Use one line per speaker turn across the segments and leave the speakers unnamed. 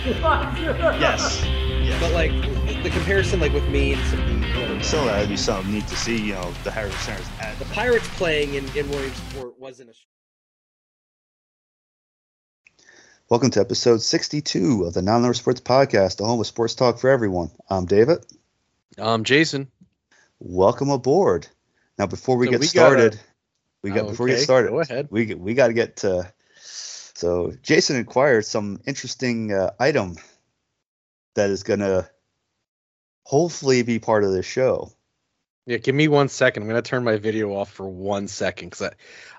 yes. yes.
But like the comparison, like with me and some people,
So uh, that'd be something neat to see. You know, the Harris Centers at
the Pirates playing in, in Williamsport wasn't a.
Welcome to episode 62 of the Not Another Sports Podcast, the home of sports talk for everyone. I'm David.
I'm Jason.
Welcome aboard. Now, before we
So
get
we
started,
gotta-
we got oh, before we get started,
Go ahead.
we we got to get to. So, Jason acquired some interesting uh, item that is going to hopefully be part of this show.
Yeah, give me one second. I'm gonna turn my video off for one second because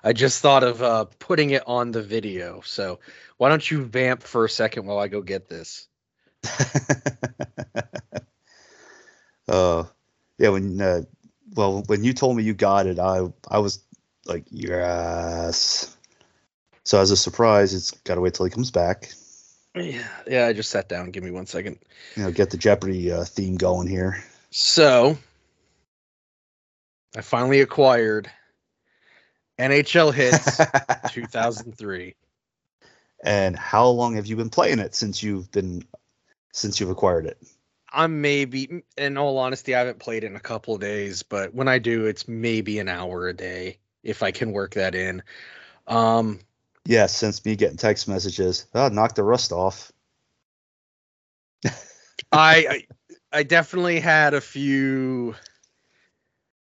I, I just thought of uh, putting it on the video. So why don't you vamp for a second while I go get this?
uh, yeah, when uh, well, when you told me you got it, I I was like, yes. So as a surprise, it's got to wait till he comes back.
Yeah, yeah. I just sat down. Give me one second.
You know, get the Jeopardy uh, theme going here.
So I finally acquired NHL Hitz 2003.
and how long have you been playing it since you've been since you've acquired it?
I'm maybe, in all honesty, I haven't played it in a couple of days, but when I do, it's maybe an hour a day if I can work that in. Um,
Yeah, since me getting text messages, oh, knock the rust off.
I, I I definitely had a few.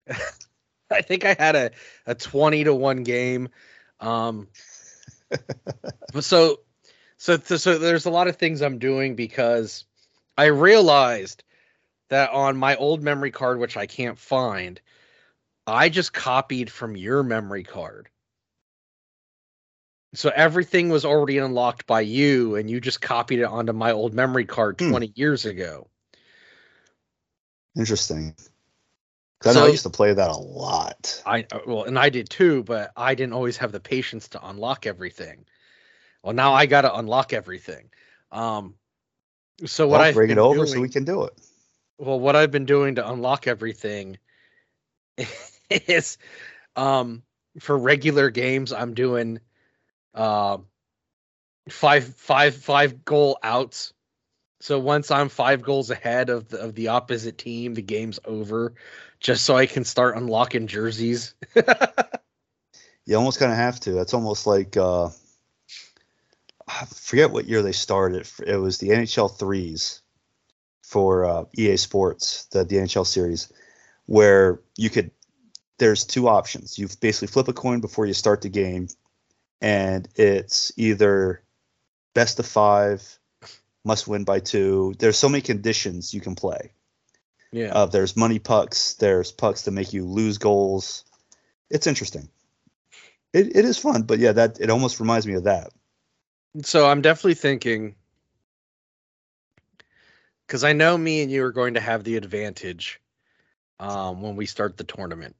I think I had a a twenty to one game. Um, but so so so there's a lot of things I'm doing because I realized that on my old memory card, which I can't find, I just copied from your memory card. So everything was already unlocked by you, and you just copied it onto my old memory card
Hmm.
20 years ago.
Interesting. 'Cause I know I used to play that a lot.
I uh, well, and I did too, but I didn't always have the patience to unlock everything. Well, now I got to unlock everything. Um, so what
Well,
I've
bring it over
doing,
so we can do it.
well, what I've been doing to unlock everything is, um, for regular games, I'm doing, um, five five five goal outs. So once I'm five goals ahead of the of the opposite team, the game's over. Just so I can start unlocking jerseys.
You almost kind of have to. That's almost like uh, I forget what year they started. It was the NHL threes for uh, EA Sports, the, the NHL series, where you could. There's two options. You basically flip a coin before you start the game, and it's either best of five, must win by two. There's so many conditions you can play.
Yeah.
Uh, there's money pucks. There's pucks to make you lose goals. It's interesting. It, it is fun, but yeah, that it almost reminds me of that.
So I'm definitely thinking because I know me and you are going to have the advantage um, when we start the tournament.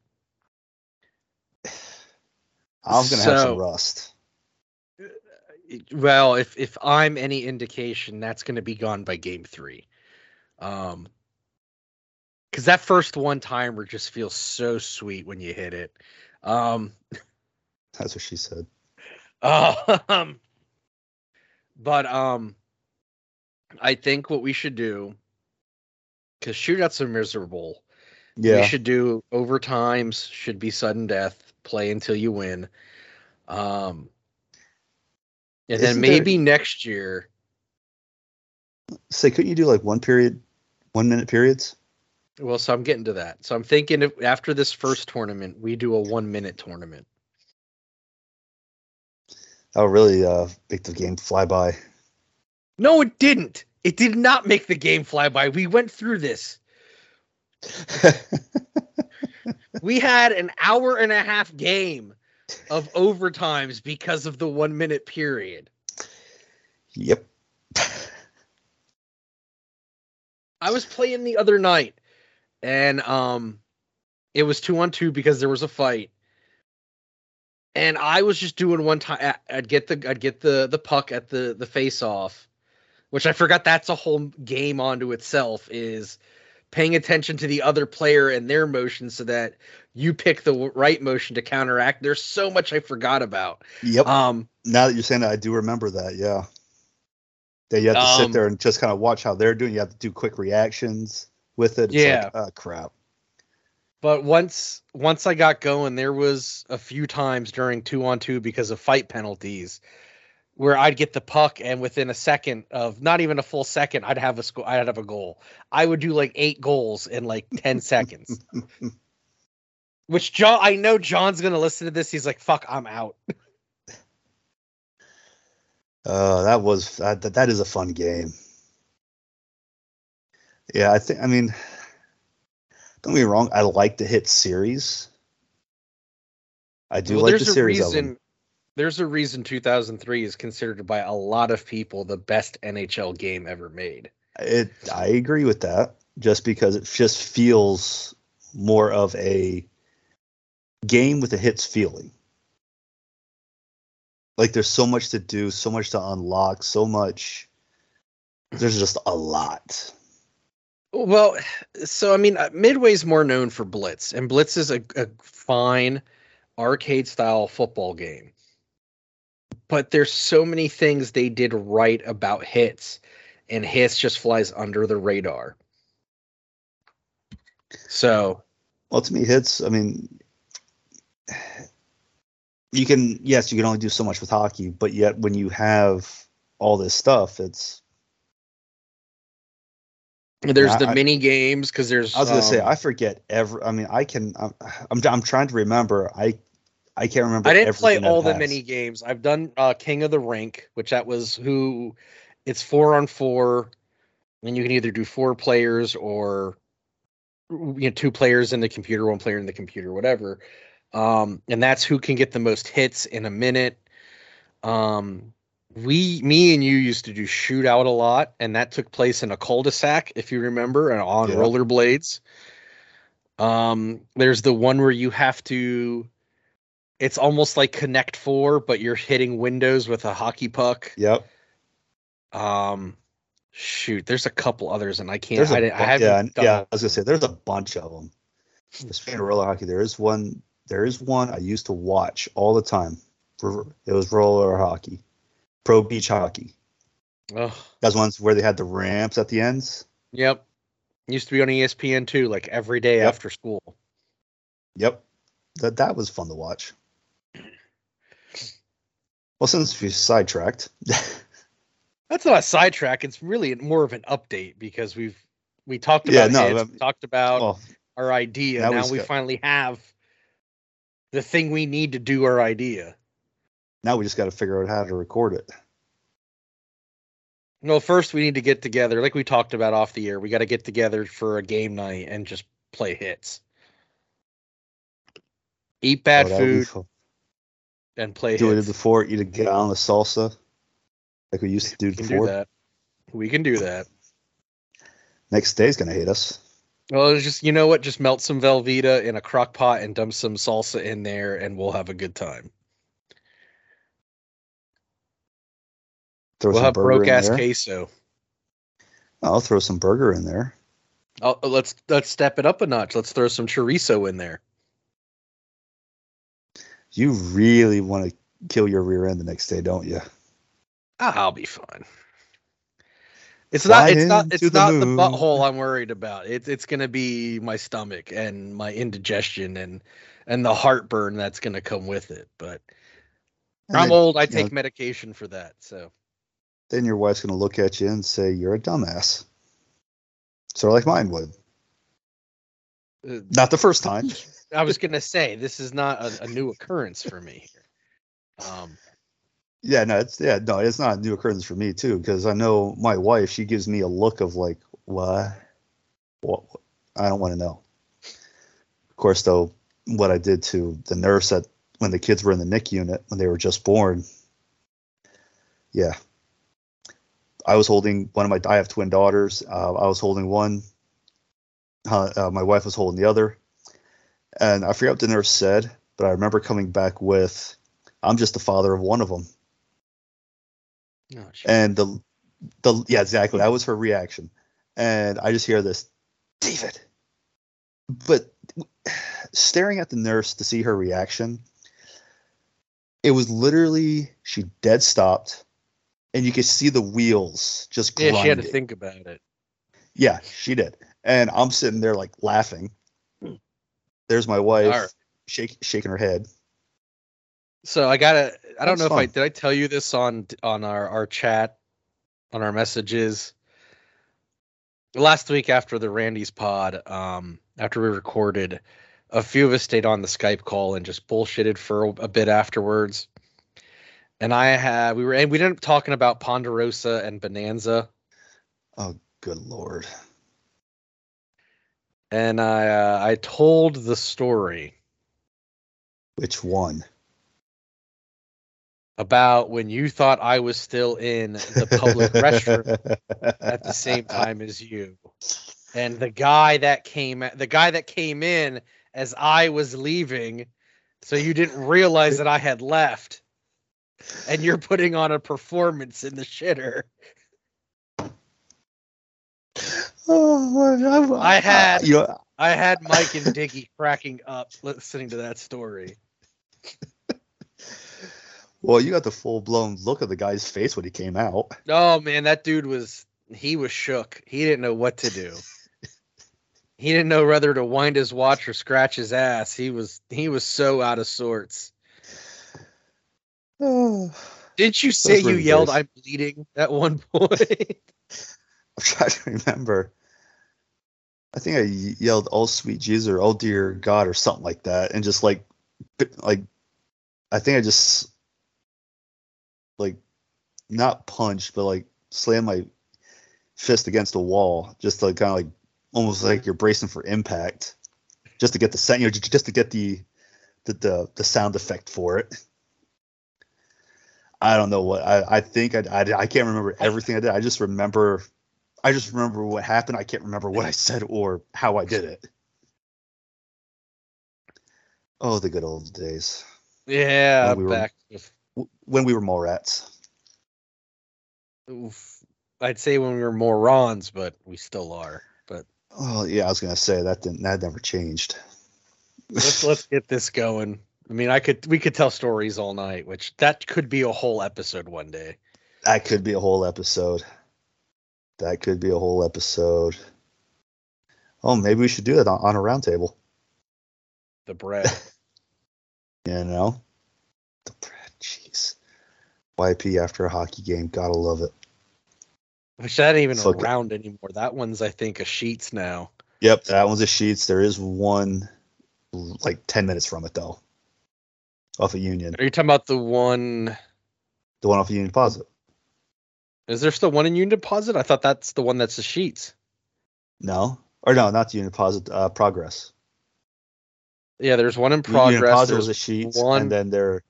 I'm gonna have some rust.
Well, if if I'm any indication, that's going to be gone by game three. Um, because that first one timer just feels so sweet when you hit it. Um,
That's what she said.
Um, but um, I think what we should do, because shootouts are miserable.
Yeah,
We should do overtimes. Should be sudden death. Play until you win. Um, and then
Isn't there-
maybe next year.
say, couldn't you do like one period, one minute periods?
Well, so I'm getting to that. So I'm thinking if after this first tournament, we do a one minute tournament.
That would really uh, make the game fly by.
No, it didn't. It did not make the game fly by. We went through this. We had an hour and a half game of overtimes because of the one minute period.
yep.
I was playing the other night and um it was two on two because there was a fight. And I was just doing one time I'd get the I'd get the the puck at the the face off, which I forgot that's a whole game onto itself is paying attention to the other player and their motion so that you pick the right motion to counteract. There's so much I forgot about.
Yep.
Um
now that you're saying that, I do remember that. Yeah. That you have to
Um,
sit there and just kind of watch how they're doing. You have to do quick reactions with it. It's
Yeah.
Like, oh, crap.
But once once I got going, there was a few times during two on two because of fight penalties where I'd get the puck and within a second of not even a full second, I'd have a score I'd have a goal. I would do like eight goals in like 10 seconds. Which John I know John's gonna listen to this. He's like, fuck, I'm out.
Uh, that was that, that. Is a fun game. Yeah, I think. I mean, don't get me wrong. I like to hit series. I do
Well,
like the series of
reason. There's a reason 2003 is considered by a lot of people the best NHL game ever made.
It. I agree with that. Just because it just feels more of a game with a Hitz feeling. Like there's so much to do, so much to unlock, so much. There's just a lot.
Well, so I mean, uh, Midway's more known for Blitz, and Blitz is a, a fine arcade style football game. But there's so many things they did right about Hitz, and Hitz just flies under the radar. So
Well, to me, Hitz. I mean, you can yes, you can only do so much with hockey, but yet when you have all this stuff, it's.
there's the
I-
mini games because there's.
I was gonna say
um,
I forget every. I mean, I can. I'm. I'm, I'm trying to remember. I. I can't remember.
I didn't play all the mini games. I've done uh, King of the Rink, which that was who. It's four on four, and you can either do four players or you know two players in the computer, one player in the computer, whatever. Um, and that's who can get the most hits in a minute. Um, we, me, and you used to do shootout a lot, and that took place in a cul-de-sac, if you remember, and on
Yeah.
rollerblades. Um, there's the one where you have to it's almost like Connect Four, but you're hitting windows with a hockey puck.
Yep.
Um, shoot, there's a couple others, and I can't.
There's a
I, I haven't.
yeah, yeah. I was gonna say there's a bunch of them. Speaking of roller hockey, there is one. There is one I used to watch all the time. It was roller hockey, pro beach hockey.
Ugh.
That's ones where they had the ramps at the ends.
Yep. Used to be on ESPN too, like every day
Yep.
after school.
Yep. That that was fun to watch. Well, since we sidetracked,
That's not a sidetrack. It's really more of an update because we've we talked about Yeah,
no,
we talked about
well,
our idea.
now we
finally have the thing we need to do our idea.
now we just got to figure out how to record it.
Well, first we need to get together, like we talked about off the air. We got to get together for a game night and just play Hitz, eat bad
Oh, that
food,
fun.
And play
Do it
Hitz.
before you to get on the salsa, like we used to do
we
before.
do that. We can do that.
Next day's gonna hate us.
Well, just you know what? Just melt some Velveeta in a crock pot and dump some salsa in there, and we'll have a good time.
Throw
we'll
some
have broke ass queso.
I'll throw some burger in there.
Oh, let's let's step it up a notch. Let's throw some chorizo in there.
You really want to kill your rear end the next day, don't you?
Ah, I'll be fine. It's not. It's not. It's
the
not the butthole I'm worried about. It's it's gonna be my stomach and my indigestion and and the heartburn that's gonna come with it. But
And
I'm
then,
old. I
you know,
take medication for that. So
then your wife's gonna look at you and say you're a dumbass. Sort of like mine would.
uh,
Not the first time.
I was gonna say this is not a, a new occurrence for me. Um,
Yeah, no, it's yeah, no, it's not a new occurrence for me too, because I know my wife. She gives me a look of like, what? What? I don't want to know. Of course, though, what I did to the nurse at when the kids were in the NIC unit when they were just born. Yeah, I was holding one of my. I have twin daughters. Uh, I was holding one. Uh, uh, my wife was holding the other, and I forget what the nurse said, but I remember coming back with, "I'm just the father of one of them."
oh,
and the the yeah exactly that was her reaction and i just hear this david but staring at the nurse to see her reaction it was literally she dead stopped and you could see the wheels just
Yeah,
grinding.
she had to think about it.
Yeah, she did. And I'm sitting there like laughing. There's my wife
right.
shake, shaking her head.
So I gotta. I don't
That's
know if I did. I tell you this on on our our chat, on our messages. Last week after the Randy's pod, um, after we recorded, a few of us stayed on the Skype call and just bullshitted for a, a bit afterwards. And I had we were and we ended up talking about Ponderosa and Bonanza,
Oh, good lord.
And I uh, I told the story
Which one?
about when you thought I was still in the public restroom at the same time as you. And the guy that came the guy that came in as I was leaving, so you didn't realize that I had left. And you're putting on a performance in the shitter.
Oh,
I had-
you know,
I had Mike and Diggy cracking up listening to that story.
well, you got the full blown look of the guy's face when he came out.
Oh man, that dude was he was shook. He didn't know what to do. He didn't know whether to wind his watch or scratch his ass. He was he was so out of sorts.
Oh,
Didn't you say you yelled. I'm bleeding at one point?
I'm trying to remember. I think I yelled "Oh sweet Jesus" or "Oh dear God" or something like that, and just like, like, I think I just like not punched, but like slammed my fist against a wall, just to kind of like almost like you're bracing for impact, just to get the sound, you know, just to get the the the, the sound effect for it. I don't know what I, I think I, I I can't remember everything I did. I just remember I just remember what happened. I can't remember what I said or how I did it. Oh, the good old days
yeah,
When we
back with,
W- when we were mole rats.
oof. I'd say when we were morons, but we still are. But
Oh yeah, I was gonna say that didn't that never changed.
let's let's get this going. I mean, I could we could tell stories all night, which that could be a whole episode one day.
That could be a whole episode. That could be a whole episode. Oh, maybe we should do that on, on a round table.
The bread.
You know, the bread, jeez. YP after a hockey game, gotta love it.
Which that ain't even
it.
around anymore. That one's I think a Sheetz now.
Yep, that one's a Sheetz. There is one like ten minutes from it though, off of Union.
Are you talking about the one?
The one off of Union Deposit.
Is there still one in Union Deposit? I thought that's the one that's the Sheetz.
No, or no, not the Union Deposit. Uh, Progress.
Yeah, there's one in
Union
progress.
Deposit was a
There's
Sheetz,
one-
and then there,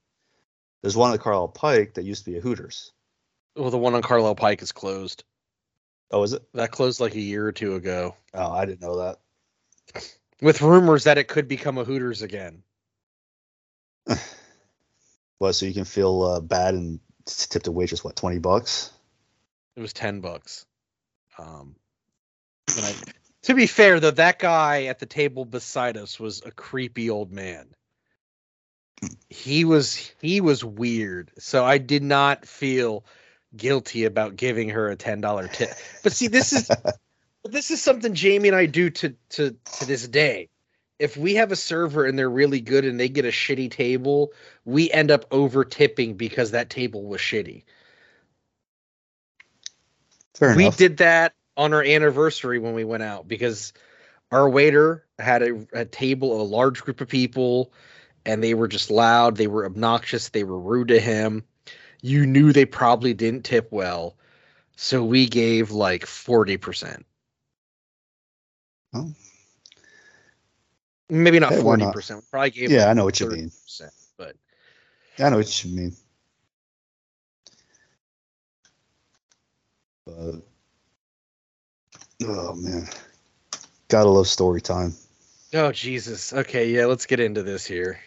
there's one at Carlisle Pike that used to be a Hooters.
well, the one on Carlisle Pike is closed.
Oh, is it?
That closed like a year or two ago,
Oh, I didn't know that.
with rumors that it could become a Hooters again.
What? So you can feel uh, bad and tip the waitress what twenty bucks?
It was ten bucks. Um, I, to be fair though, that guy at the table beside us was a creepy old man. He was he was weird, so I did not feel guilty about giving her a ten dollar tip. But see, this is but this is something Jamie and I do to to to this day. If we have a server and they're really good and they get a shitty table, we end up over tipping because that table was shitty
Fair
we
enough.
did that on our anniversary when we went out because our waiter had a, a table of a large group of people and they were just loud they were obnoxious they were rude to him you knew they probably didn't tip well so we gave like 40%
Oh.
maybe not
Hey, why not?
40% we probably gave
Yeah, I know what you mean.
but
I know what you mean. But oh man, gotta love story time.
oh jesus okay yeah let's get into this here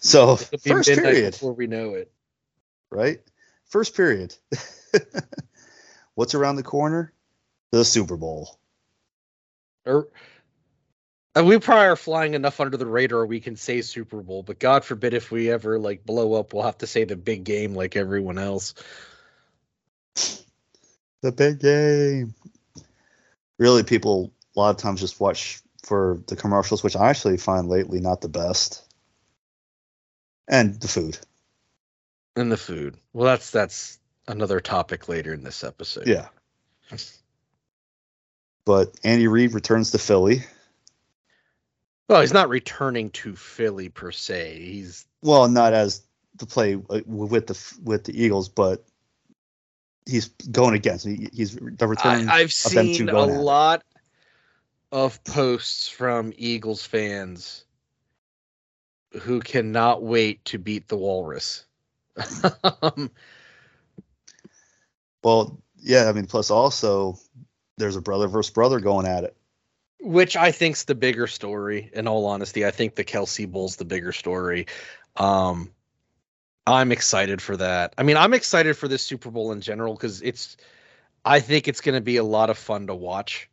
So first period,
before we know it
right? First period. What's around the corner? The Super Bowl.
or uh, we probably are flying enough under the radar we can say Super Bowl, but God forbid if we ever like blow up, we'll have to say the big game like everyone else.
The big game. Really, people a lot of times just watch for the commercials, which I actually find lately not the best. And the food.
And the food. Well, that's that's another topic later in this episode.
Yeah. But Andy Reid returns to Philly.
Well, he's not returning to Philly per se. He's
Well, not as to play uh, with the with the Eagles, but he's going against. He, he's the return.
I, I've
of them two
seen a lot of posts from Eagles fans who cannot wait to beat the Walrus.
Well, yeah. I mean, plus also there's a brother versus brother going at it.
which I think's the bigger story. In all honesty, I think the Kelce Bowl's the bigger story. Um, I'm excited for that. I mean, I'm excited for this Super Bowl in general because it's. I think it's going to be a lot of fun to watch.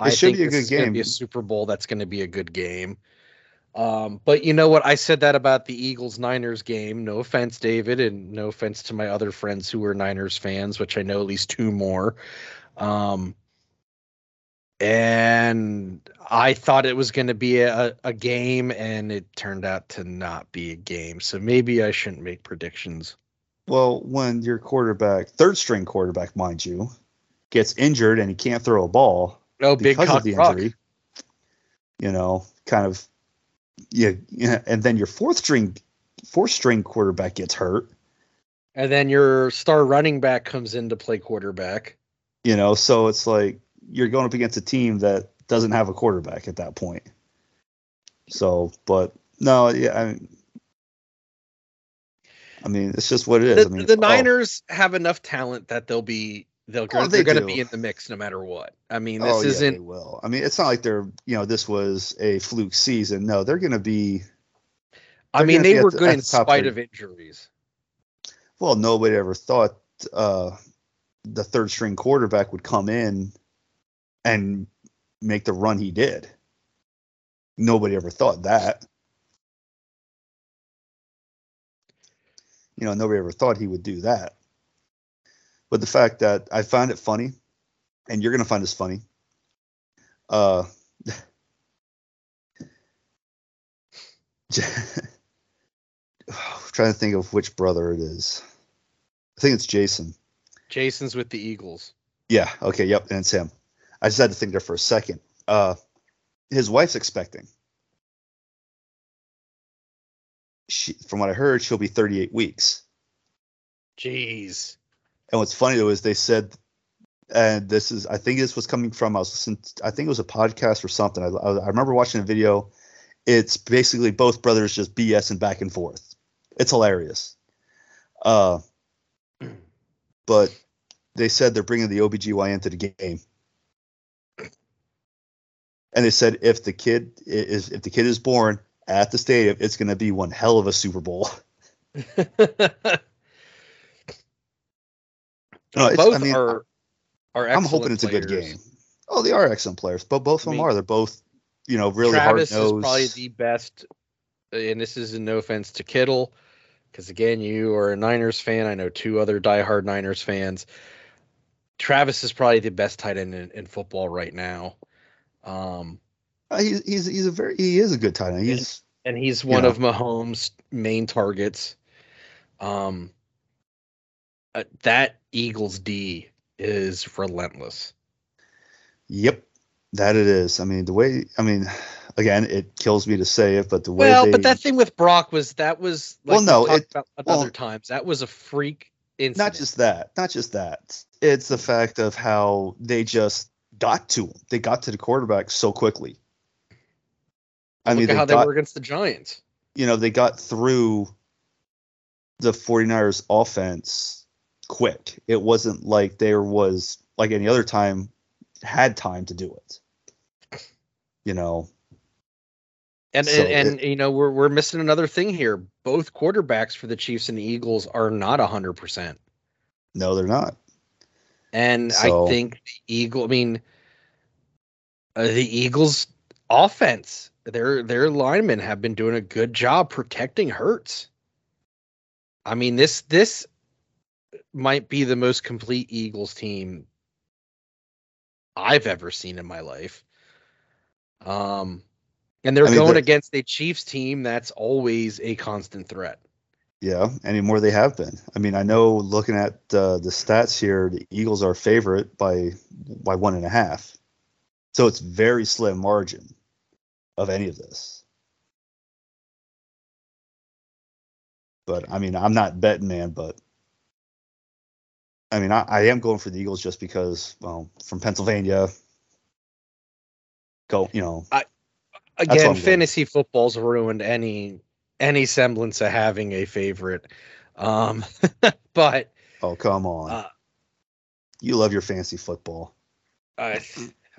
I
should
think
be a good
gonna Be a. Super Bowl that's going to be a good game. Um, but you know what? I said that about the Eagles Niners game. No offense, David, and no offense to my other friends who are Niners fans, which I know at least two more. Um, and I thought it was going to be a, a game, and it turned out to not be a game. So maybe I shouldn't make predictions.
Well, when your quarterback, third string quarterback, mind you, gets injured and he can't throw a ball
Oh, big
because of the
rock.
injury, you know, kind of, yeah, yeah, and then your fourth string, fourth string quarterback gets hurt,
and then your star running back comes in to play quarterback.
you know, so it's like you're going up against a team that doesn't have a quarterback at that point. So, but no, yeah, I mean, I mean, it's just what it is.
The,
I mean,
the
oh,
Niners have enough talent that they'll be they'll
Oh,
they're going to be in the mix no matter what. I mean, this
oh, yeah,
isn't
they will. I mean, it's not like they're, you know, this was a fluke season. No, they're going to be.
I mean, they were
the-
good in spite
three.
of injuries.
Well, nobody ever thought uh, the third string quarterback would come in and make the run he did. Nobody ever thought that. You know, nobody ever thought he would do that. But the fact that I found it funny, and you're gonna find this funny. Uh, trying to think of which brother it is. I think it's Jason.
Jason's with the Eagles.
Yeah. Okay. Yep. And it's him. I just had to think there for a second. Uh, his wife's expecting. She, from what I heard, she'll be 38 weeks.
Jeez.
And what's funny though is they said, and this is, I think this was coming from, I was listening, I think it was a podcast or something. I, I, I remember watching a video. It's basically both brothers just BS and back and forth. It's hilarious. Uh, but they said they're bringing the OBGYN to the game. And they said if the kid is if the kid is born at the stadium, it's going to be one hell of a Super Bowl. No,
both
I mean,
are are
I'm hoping it's a good game. Oh, they are excellent players, but both of
I
them are. They're both, you know, really hard.
Travis
is
probably the best, and this is no offense to Kittle, because again, you are a Niners fan. I know two other diehard Niners fans. Travis is probably the best tight end in, in football right now, um,
Uh, he's he's he's a very he is a good tight end. He's
and he's one
know.
of Mahomes' main targets. Um, uh, that Eagles D is relentless.
yep, that it is. I mean, the way I mean, again, it kills me to say it, but the way
Well,
they,
but that thing with Brock was that was like
Well, no, it-
about
well-
other times. That was a freak incident.
not just that, not just that. It's the fact of how they just got to him. They got to the quarterback so quickly. I
Look
mean,
at
they
how
got,
they were against the Giants.
you know, they got through the 49ers offense quick. It wasn't like there was like any other time had time to do it. You know,
And
So
and, and you know we're we're missing another thing here. Both quarterbacks for the Chiefs and the Eagles are not hundred percent.
no, they're not.
And
So-
I think the Eagle. I mean, uh, the Eagles' offense, their their linemen have been doing a good job protecting Hurts. I mean this this might be the most complete Eagles team I've ever seen in my life. Um, and they're
I mean,
going against a Chiefs team that's always a constant threat.
Yeah, anymore they have been. I mean, I know looking at uh, the stats here, the Eagles are favorite by by one and a half, so it's very slim margin of any of this. But I mean, I'm not betting man, but I mean, I, I am going for the Eagles just because, well, from Pennsylvania, go, you know, I'm
Again, fantasy football's ruined any any semblance of having a favorite. Um, but
oh come on,
Uh,
you love your fancy football.
uh,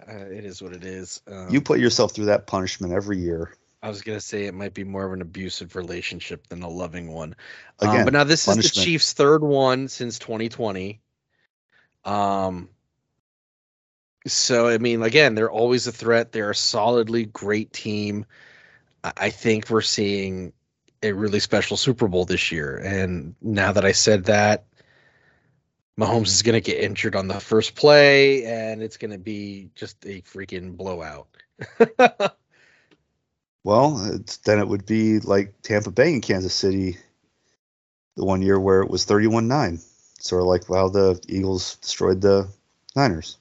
uh, it is what it is. Um,
You put yourself through that punishment every year.
I was gonna say it might be more of an abusive relationship than a loving one. Um,
Again,
but now this is the. Chiefs' third one since 2020. Um. So I mean, again, they're always a threat. They're a solidly great team. I I think we're seeing a really special Super Bowl this year. And now that I said that, Mahomes is going to get injured on the first play, and it's going to be just a freaking blowout.
Well, then it would be like Tampa Bay and Kansas City, the one year where it was 31 9. Sort of like how the Eagles destroyed the Niners.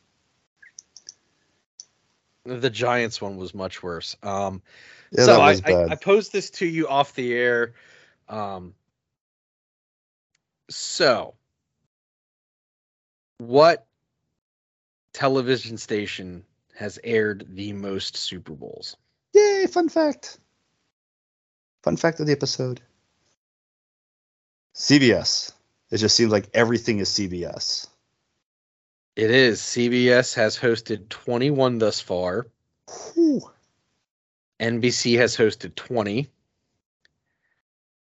The Giants one was much worse. Um,
Yeah,
so I, I. I posed this to you off the air. Um, so, what television station has aired the most Super Bowls?
Yay, fun fact. Fun fact of the episode CBS. It just seems like everything is CBS.
It is CBS has hosted 21 thus far.
Whew.
NBC has hosted 20.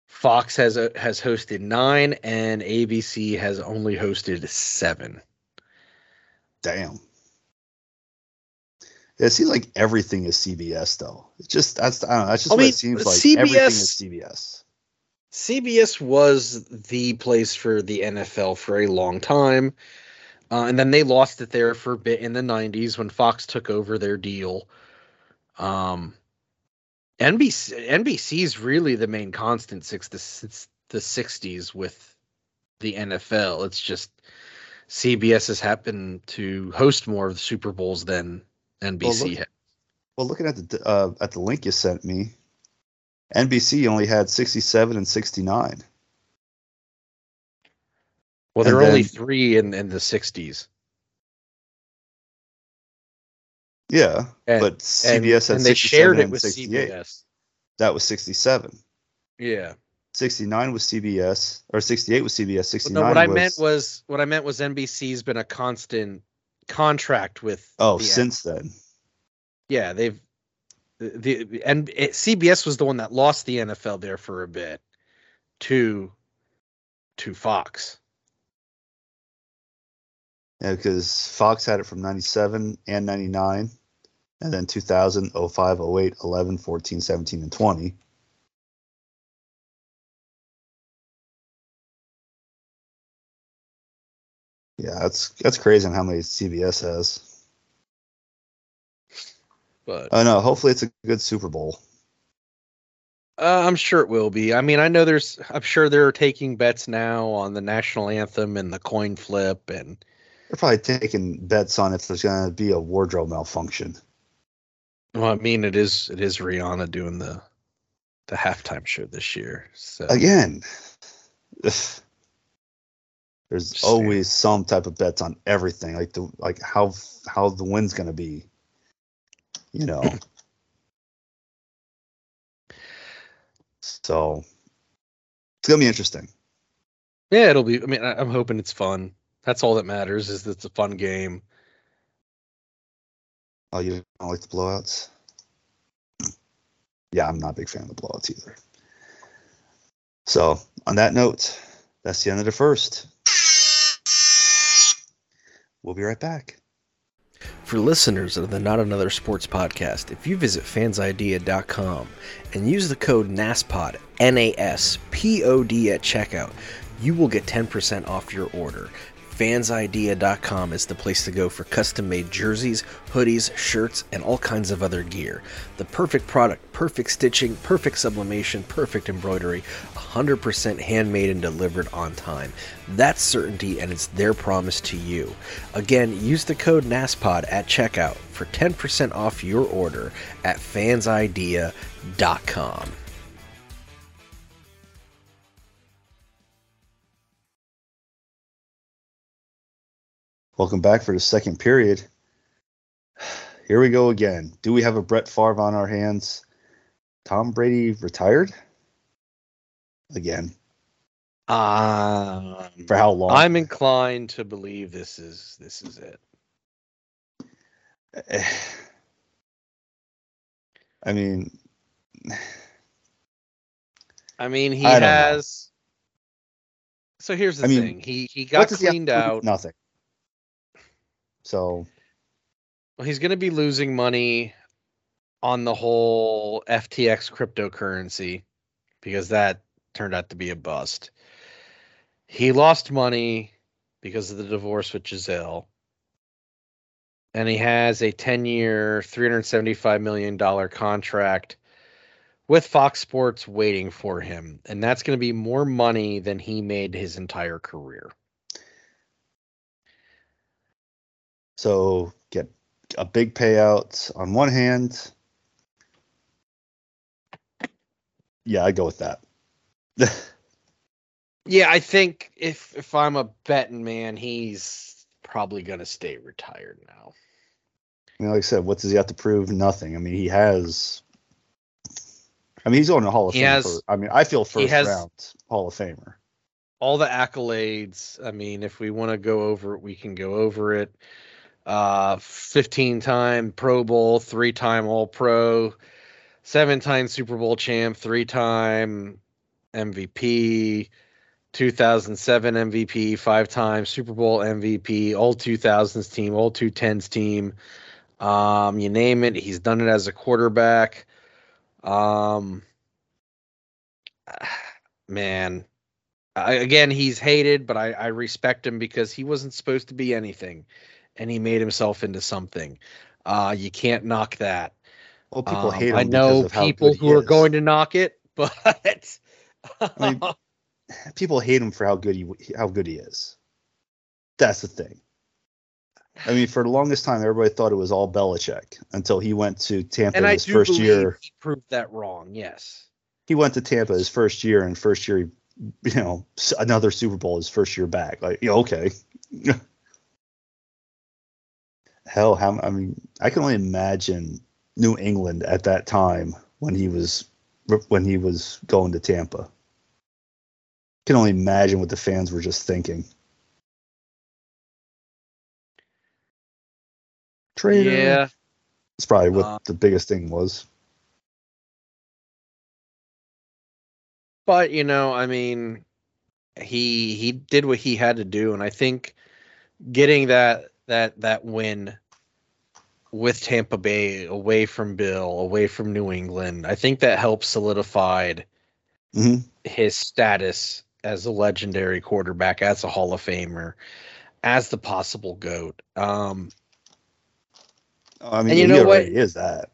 Fox has uh, has hosted 9 and ABC has only hosted 7.
Damn. It seems like everything is CBS though. It's just that's I don't know. That's just
I
what
mean,
it seems like. Everything is
CBS
CBS.
CBS was the place for the NFL for a long time. Uh, and then they lost it there for a bit in the 90s when Fox took over their deal. Um, NBC NBC is really the main constant since the, since the 60s with the NFL. It's just CBS has happened to host more of the Super Bowls than NBC
look-
had.
Well, looking at the uh, at the link you sent me, NBC only had 67 and 69.
Well, there
and
are only three in, in the 60s.
Yeah,
And-
but
And,
CBS had
and they shared it with
68.
CBS.
That was 67.
Yeah.
69 was CBS or 68 was CBS.
But
69
no, what I
was,
meant was what I meant was NBC's been a constant contract with.
oh,
the-
since then.
yeah, they've the, the and it, CBS was the one that lost the NFL there for a bit to to Fox.
Yeah, because Fox had it from 97 and 99, and then 2000, 05, 08, 11, 14, 17, and 20. Yeah, that's that's crazy on how many CBS has.
But
I know. Hopefully, it's a good Super Bowl.
uh, I'm sure it will be. I mean, I know there's. I'm sure they're taking bets now on the national anthem and the coin flip and
They're probably taking bets on if there's going to be a wardrobe malfunction.
well, I mean, it is it is Rihanna doing the the halftime show this year. So
Again, there's
Just saying.
always some type of bets on everything, like the like how how the wind's going to be. You know. so it's going to be interesting.
yeah, it'll be. I mean, I, I'm hoping it's fun. That's all that matters. Is that it's a fun game.
Oh, you don't like the blowouts? Yeah, I'm not a big fan of the blowouts either. So, on that note, that's the end of the first. We'll be right back.
For listeners of the Not Another Sports podcast, if you visit fansidea.com and use the code NASPOD, N A S P O D at checkout,
you will get 10% off your order. Fansidea.com is the place to go for custom made jerseys, hoodies, shirts, and all kinds of other gear. The perfect product, perfect stitching, perfect sublimation, perfect embroidery, 100% handmade and delivered on time. That's certainty, and it's their promise to you. Again, use the code NASPOD at checkout for 10% off your order at fansidea.com.
Welcome back for the second period. Here we go again. Do we have a Brett Favre on our hands? Tom Brady retired again.
Um,
For how long?
I'm inclined to believe this is this is it.
I mean,
I mean, he
I don't know.
has. So here's the
I mean,
thing. He he got
does he
cleaned out.
Nothing. So
Well, he's going to be losing money on the whole FTX cryptocurrency because that turned out to be a bust. He lost money because of the divorce with Gisele. And he has a 10 year, $375 million contract with Fox Sports waiting for him. And that's going to be more money than he made his entire career.
So get a big payout on one hand. Yeah, I go with that.
Yeah, I think if if I'm a betting man, he's probably gonna stay retired now.
You know, like I said, what does he have to prove? Nothing. I mean, he has. I mean, he's on to Hall of
He
Fame.
has-
for, I mean, I feel first
has-
round Hall of Famer.
All the accolades. I mean, if we want to go over it, we can go over it. Uh, 15 time Pro Bowl, three time All Pro, seven time Super Bowl champ, three time MVP, 2007 MVP, five time Super Bowl MVP, all 2000s team, all 210s team. Um, you name it, he's done it as a quarterback. Um, man, I, again, he's hated, but I, I respect him because he wasn't supposed to be anything, and he made himself into something. Uh, you can't knock that.
Well, people
Um,
hate him.
I know people who are going to knock it, but
mean, people hate him for how good he how good he is. That's the thing. I mean, for the longest time, everybody thought it was all Belichick until he went to Tampa
and I
his first year.
he proved that wrong. Yes.
He went to Tampa his first year, and first year, you know, another Super Bowl his first year back. Like, yeah, okay. Hell, how I mean, I can only imagine New England at that time when he was when he was going to Tampa. I Can only imagine what the fans were just thinking. Traitor.
Yeah.
That's probably what
Uh,
the biggest thing was.
But you know, I mean, he he did what he had to do, and I think getting that that that win with Tampa Bay away from Bill, away from New England, I think that helped solidified
hmm
his status as a legendary quarterback, as a Hall of Famer, as the possible goat. Um,
I mean,
And you know what
is that.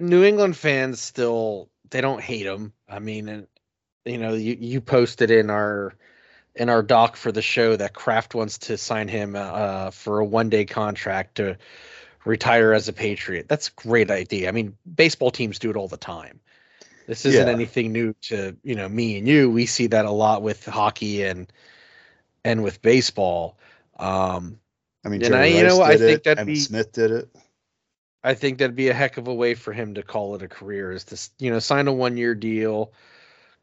New England fans still they don't hate him. I mean, and you know, you you posted in our in our doc for the show that Kraft wants to sign him uh, for a one day contract to retire as a Patriot. That's a great idea. I mean, baseball teams do it all the time. This isn't
Yeah.
anything new to you know me and you. We see that a lot with hockey and and with baseball. Um,
I mean,
And
Jerry
I- you
Rice
know, I think that'd
Emmitt Smith did it.
I think that'd be a heck of a way for him to call it a career is to, you know, sign a one year deal,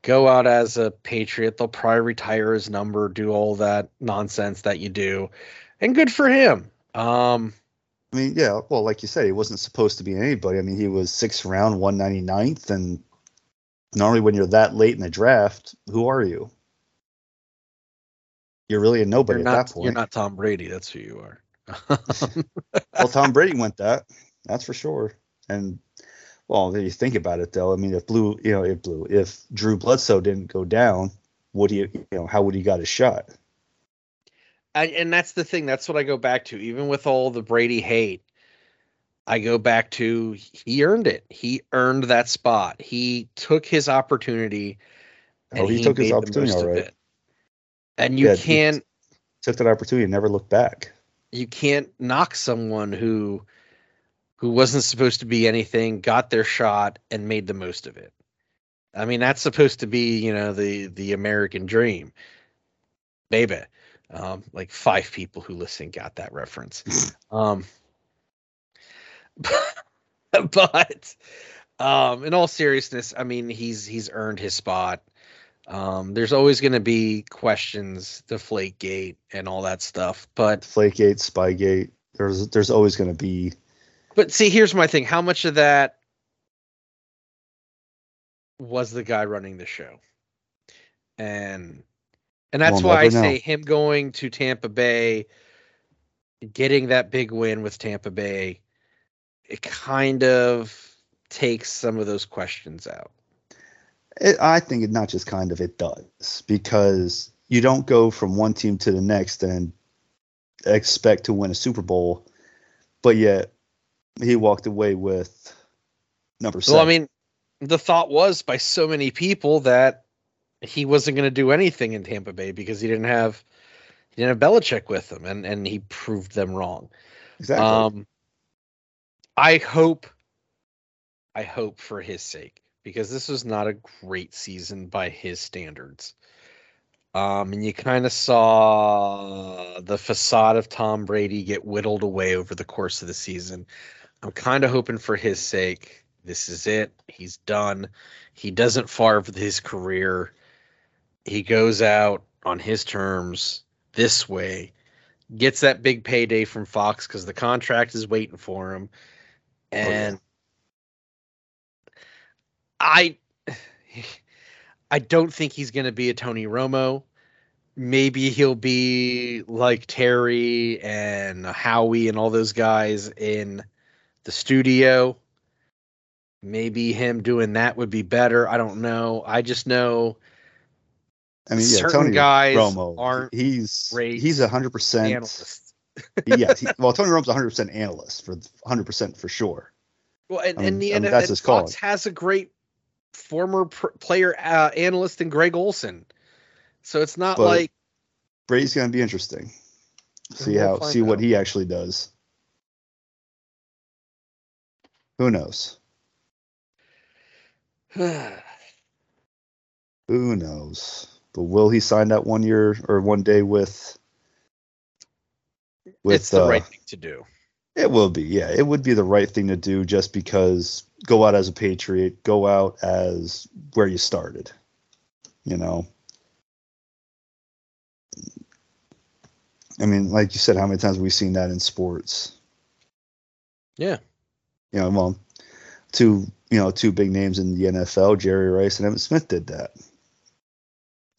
go out as a Patriot. They'll probably retire his number, do all that nonsense that you do. And good for him. Um,
I mean, yeah. Well, like you said, he wasn't supposed to be anybody. I mean, he was sixth round, 199th, and normally when you're that late in the draft, who are you? You're really a nobody at
not
that point.
you're not Tom Brady, that's who you are.
well, Tom Brady went that. That's for sure. And well, you think about it, though, I mean, if blue, you know, if blue, if Drew Bledsoe didn't go down, would he, you know, how would he got his shot?
I, and that's the thing. That's what I go back to. Even with all the Brady hate, I go back to he earned it. He earned that spot. He took his opportunity.
Oh, he took his opportunity, all right.
And you
Yeah,
can't
Took that opportunity and never looked back.
you can't knock someone who who wasn't supposed to be anything, got their shot, and made the most of it. I mean, that's supposed to be, you know, the the American dream, baby. Um, like five people who listen got that reference. um, but um, in all seriousness, I mean, he's he's earned his spot. Um, there's always going to be questions, Deflate Gate, and all that stuff, but
Flakegate, Spygate. There's there's always going to be
But see, here's my thing. How much of that was the guy running the show? And and that's
We'll
why I
know.
say him going to Tampa Bay, getting that big win with Tampa Bay, it kind of takes some of those questions out.
It, I think it not just kind of it does because you don't go from one team to the next and expect to win a Super Bowl, but yet he walked away with number seven.
Well, I mean, the thought was by so many people that he wasn't going to do anything in Tampa Bay because he didn't have he didn't have Belichick with him, and and he proved them wrong.
exactly.
Um, I hope, I hope for his sake, because this was not a great season by his standards. Um, and you kind of saw the facade of Tom Brady get whittled away over the course of the season. I'm kind of hoping for his sake. This is it. He's done. He doesn't Favre his career. He goes out on his terms this way gets that big payday from Fox because the contract is waiting for him.
Oh, yeah.
And I I don't think he's gonna be a Tony Romo. Maybe he'll be like Terry and Howie and all those guys in the studio. Maybe him doing that would be better. I don't know. I just know
I mean, yeah,
certain
Tony
guys
Romo,
aren't
he's
great
he's a hundred percent. Yes, he, well, Tony Romo's a hundred percent analyst for hundred percent for sure.
Well, and,
I mean-
and the
I mean, that's
and
his
Fox has a great former pr- player uh, analyst in Greg Olsen, so it's not
But-
like
Brady's going to be interesting. See how see what he actually does. Who knows? Who knows? But will he sign that one year or one day with? With
it's the
uh,
right thing to do.
It will be, yeah. It would be the right thing to do just because go out as a patriot, go out as where you started. You know. I mean, like you said, how many times have we seen that in sports?
Yeah.
You know, well, two you know, two big names in the NFL, Jerry Rice and Emmitt Smith did that.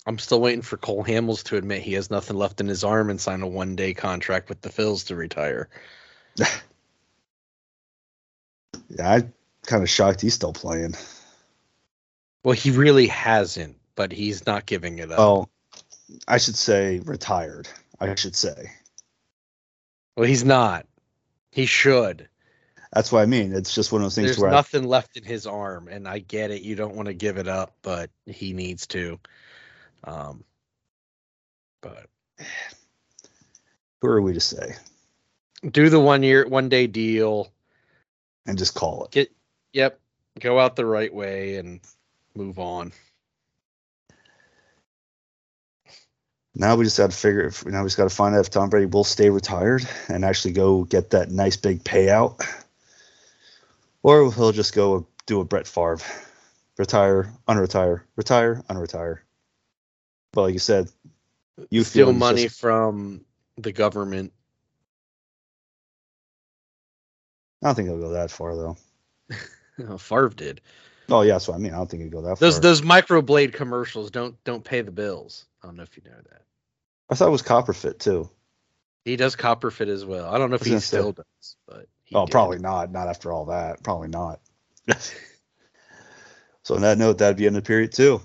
I'm still waiting for Cole Hamels to admit he has nothing left in his arm and sign a one day contract with the Phils to retire.
Yeah, I'm kind of shocked he's still playing.
Well, he really hasn't, but he's not giving it up.
Oh, I should say retired. I should say.
Well, he's not. He should.
That's what I mean. It's just one of those things
There's
where I-
nothing left in his arm, and I get it. You don't want to give it up, but he needs to. Um, but
who are we to say?
do the one year, one day deal.
And just call it.
Get, yep, go out the right way and move on.
Now we just got to figure. If, now we just got to find out if Tom Brady will stay retired and actually go get that nice big payout, or he'll just go do a Brett Favre, retire, unretire, retire, unretire. But like you said, you
Steal
feel
money
just-
from the government.
I don't think he'll go that far though.
Oh, Favre did.
Oh yeah, that's what I mean. I don't think he'd go that
Those
far.
those microblade commercials don't don't pay the bills. I don't know if you know that.
I thought it was Copperfit too.
He does Copperfit as well. I don't know if he still does, but he
oh,
did.
probably not. Not after all that. Probably not. so on that note, that'd be end of period two.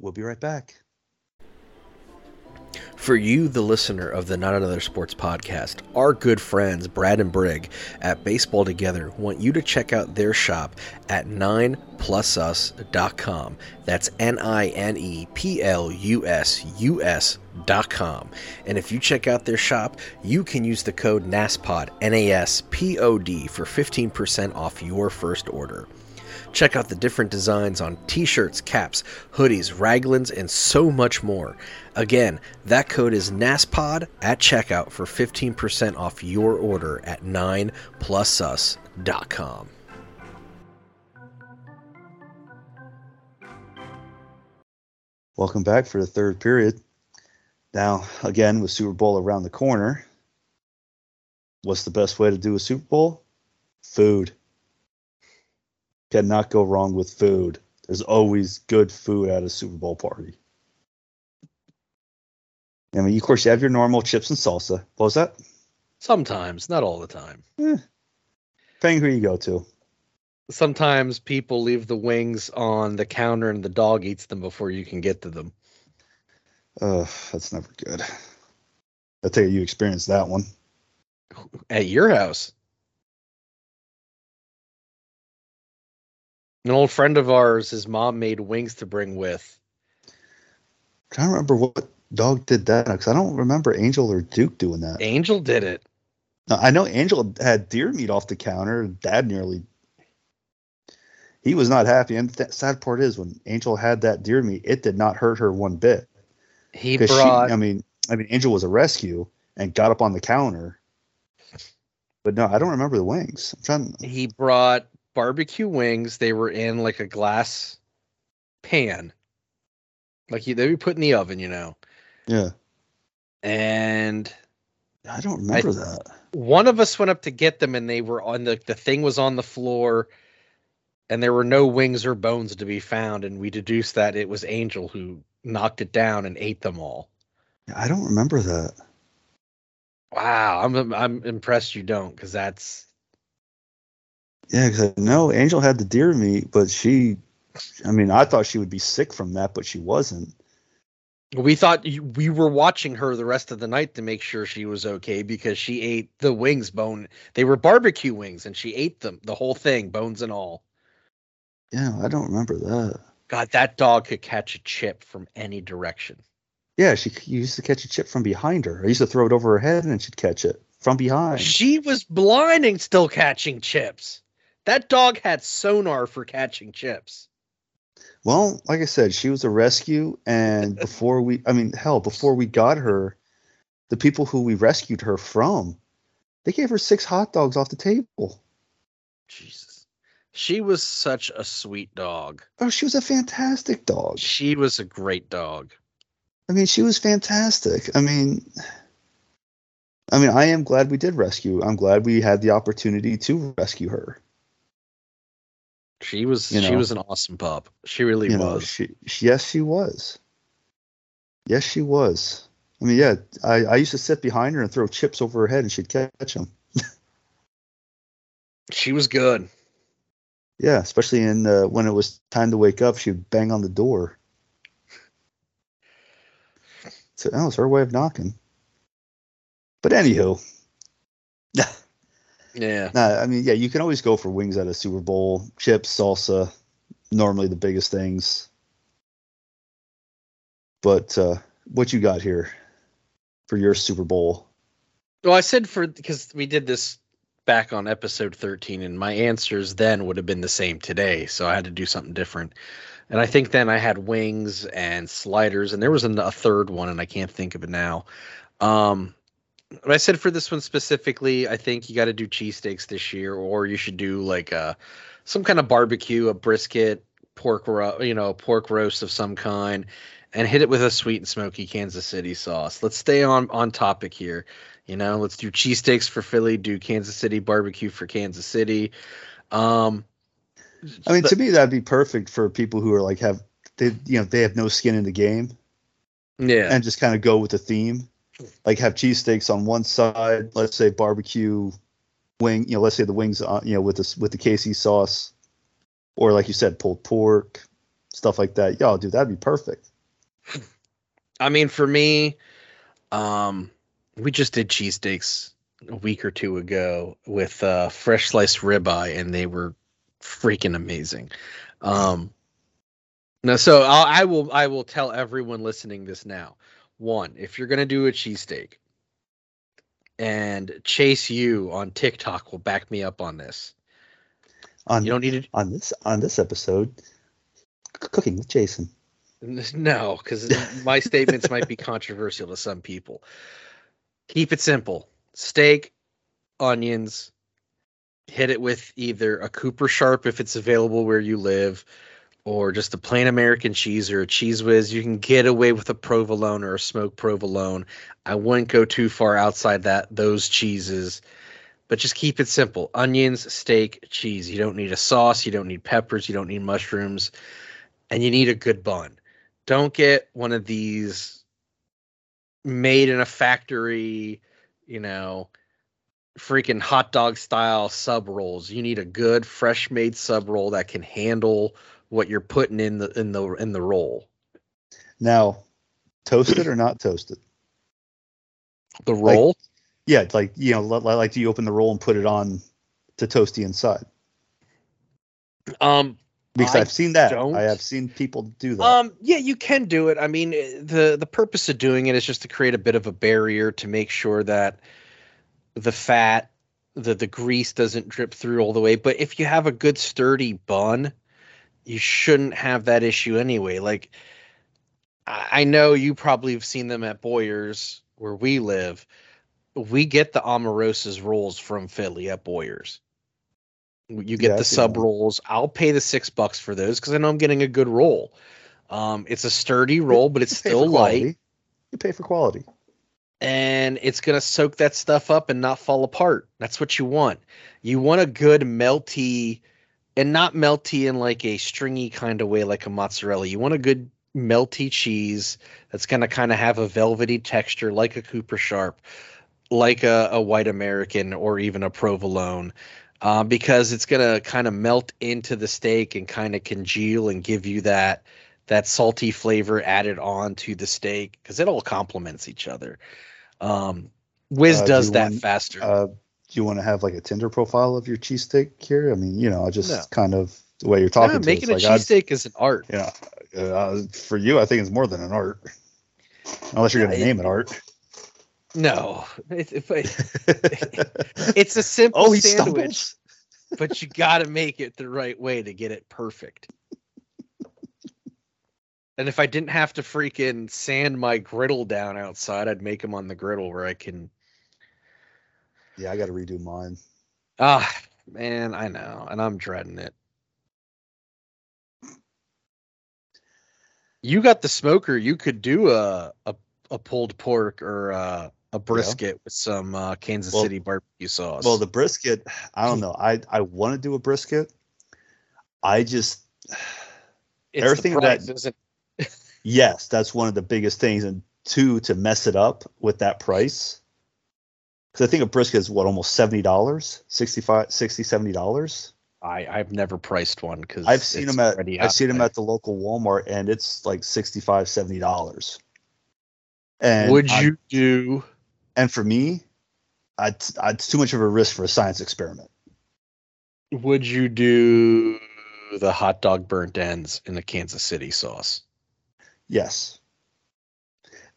We'll be right back.
For you, the listener of the Not Another Sports podcast, our good friends Brad and Brig at Baseball Together want you to check out their shop at 9plusus.com. That's N I N E P L U S U S.com. And if you check out their shop, you can use the code NASPOD, N A S P O D, for 15% off your first order. Check out the different designs on t shirts, caps, hoodies, raglans, and so much more. Again, that code is NASPOD at checkout for 15% off your order at 9plusus.com.
Welcome back for the third period. Now, again, with Super Bowl around the corner, what's the best way to do a Super Bowl? Food. Cannot go wrong with food. There's always good food at a Super Bowl party. I mean, of course, you have your normal chips and salsa. What was that?
Sometimes, not all the time.
Depending who you go to.
Sometimes people leave the wings on the counter and the dog eats them before you can get to them.
Uh, that's never good. I tell you, you experienced that one.
At your house. An old friend of ours, his mom made wings to bring with.
I'm trying to remember what dog did that because I don't remember Angel or Duke doing that.
Angel did it.
No, I know Angel had deer meat off the counter. Dad nearly. He was not happy, and the sad part is when Angel had that deer meat, it did not hurt her one bit.
He brought
She, I mean, I mean, Angel was a rescue and got up on the counter. But no, I don't remember the wings. I'm trying.
he brought barbecue wings. They were in like a glass pan. Like he, they were put in the oven, you know.
Yeah,
And
I don't remember that.
one of us went up to get them and they were on the the thing was on the floor and there were no wings or bones to be found and we deduced that it was Angel who knocked it down and ate them all.
I don't remember that.
Wow, I'm I'm impressed you don't cuz that's
Yeah, because I know Angel had the deer meat, but she, I mean, I thought she would be sick from that, but she wasn't.
we thought we were watching her the rest of the night to make sure she was okay because she ate the wings bone. They were barbecue wings and she ate them the whole thing, bones and all.
Yeah, I don't remember that.
God, that dog could catch a chip from any direction.
Yeah, she used to catch a chip from behind her. I used to throw it over her head and she'd catch it from behind.
She was blind and still catching chips. That dog had sonar for catching chips.
Well, like I said, she was a rescue, and before we, I mean, hell, before we got her, the people who we rescued her from, they gave her six hot dogs off the table.
Jesus. She was such a sweet dog.
Oh, she was a fantastic dog.
She was a great dog.
I mean, she was fantastic. I mean, I mean, I am glad we did rescue. I'm glad we had the opportunity to rescue her.
She was
You
she was an awesome pup. She really
know,
was.
she, she, yes, she was. Yes, she was. I mean, yeah, I, I used to sit behind her and throw chips over her head, and she'd catch them.
She was good.
Yeah, especially in uh, when it was time to wake up, she'd bang on the door. So that was her way of knocking. But anywho,
Yeah.
nah, I mean, yeah, you can always go for wings at a Super Bowl, chips, salsa, normally the biggest things. But uh, what you got here for your Super Bowl?
Well, I said for because we did this back on episode 13 and my answers then would have been the same today, so I had to do something different. And I think then I had wings and sliders and there was a third one and I can't think of it now. Um but I said for this one specifically, I think you got to do cheesesteaks this year or you should do like a some kind of barbecue, a brisket, pork ro- you know, pork roast of some kind and hit it with a sweet and smoky Kansas City sauce. Let's stay on on topic here. You know, let's do cheesesteaks for Philly, do Kansas City barbecue for Kansas City. Um
I mean,
but-
to me, that'd be perfect for people who are like have they you know they have no skin in the game
yeah.
and just kind of go with the theme. Like have cheesesteaks on one side, let's say barbecue wing, you know, let's say the wings on, you know, with this with the KC sauce, or like you said, pulled pork, stuff like that. Yo, dude, that'd be perfect.
I mean, for me, um, we just did cheesesteaks a week or two ago with uh, fresh sliced ribeye, and they were freaking amazing. Um, so I'll, I will I will tell everyone listening this now. One, if you're gonna do a cheesesteak, and Chase you on TikTok will back me up on this.
On
You don't need to
on this on this episode, cooking with Jason.
No, because my statements might be controversial to some people. Keep it simple: steak, onions. Hit it with either a Cooper Sharp if it's available where you live, or just a plain American cheese or a Cheez Whiz. You can get away with a provolone or a smoked provolone. I wouldn't go too far outside that those cheeses, but just keep it simple: onions, steak, cheese. You don't need a sauce. You don't need peppers. You don't need mushrooms, and you need a good bun don't get one of these made in a factory, you know, freaking hot dog style sub rolls. You need a good fresh made sub roll that can handle what you're putting in the in the in the roll.
Now, toasted or not toasted?
The roll?
Yeah, like you know, li- like do you open the roll and put it on to toast the inside?
um
Because
I
I've seen that.
don't.
I have seen people do that.
Um, yeah, you can do it. I mean, eh, the the purpose of doing it is just to create a bit of a barrier to make sure that the fat, the the grease doesn't drip through all the way. But if you have a good sturdy bun, you shouldn't have that issue anyway. Like, I know you probably have seen them at Boyers where we live. We get the Amoroso's rolls from Philly at Boyers. You get
Yeah,
the sub
them.
rolls. I'll pay the six bucks for those because I know I'm getting a good roll. Um, it's a sturdy roll, but it's
You pay for
still light.
You pay for quality.
and it's gonna soak that stuff up and not fall apart. That's what you want. You want a good melty, and not melty in like a stringy kind of way, like a mozzarella. You want a good melty cheese that's gonna kind of have a velvety texture, like a Cooper Sharp, like a, a white American, or even a provolone. Uh, because it's gonna kind of melt into the steak and kind of congeal and give you that that salty flavor added on to the steak because it all complements each other. Um, Wiz
Uh,
does that
want,
faster.
Uh, do you want to have like a Tinder profile of your cheesesteak here? I mean, you know, I just
No.
kind of the way you're talking
Yeah,
to
making a.
Like,
cheesesteak is an art.
Yeah, uh, for you, I think it's more than an art. Unless you're going to name it art.
No, it, it- it's a simple
oh,
sandwich, but you got to make it the right way to get it perfect. And if I didn't have to freaking sand my griddle down outside, I'd make them on the griddle where I can.
Yeah, I got to redo mine.
Ah, man, I know, and I'm dreading it. You got the smoker. You could do a a, a pulled pork or uh, a brisket with some uh, Kansas
Well-
City barbecue sauce.
Well, the brisket, I don't know. I I want to do a brisket. I just
It's
everything that-
price, isn't
yes, that's one of the biggest things. And two, to mess it up with that price. Because I think a brisket is what almost seventy dollars, 65 60 70 dollars.
I I've never priced one because
I've seen them at I've seen them at the local Walmart, and it's like 65 70 dollars. And
Would
I-
you do?
and for me, I, I, it's too much of a risk for a science experiment.
Would you do the hot dog burnt ends in the Kansas City sauce?
Yes.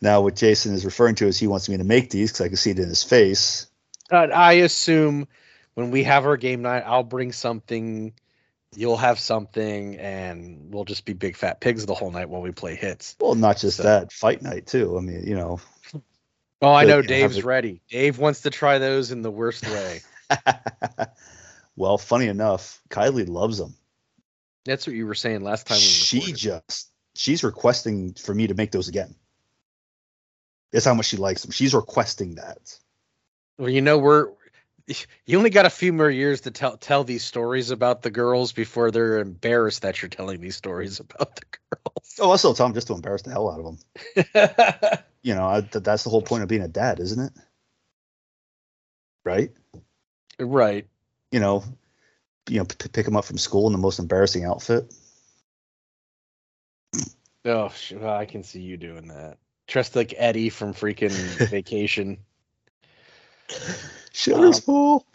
Now, what Jason is referring to is he wants me to make these because I can see it in his face.
Uh, I assume when we have our game night, I'll bring something. You'll have something, and we'll just be big fat pigs the whole night while we play Hitz.
Well, not just
So-
that, fight night too. I mean, you know.
Oh, I know
you know, have
Dave's ready. Dave wants to try those in the worst way.
well, funny enough, Kylie loves them.
That's what you were saying last time we
She just she's requesting for me to make those again. That's how much she likes them. She's requesting that.
Well, you know, we're you only got a few more years to tell tell these stories about the girls before they're embarrassed that you're telling these stories about the girls.
Oh, I still tell them just to embarrass the hell out of them. You know, I, th- that's the whole point of being a dad, isn't it? Right?
right.
You know, you know, p- pick them up from school in the most embarrassing outfit.
Oh, well, I can see you doing that. Dressed like Eddie from freaking Vacation.
Sugar's full.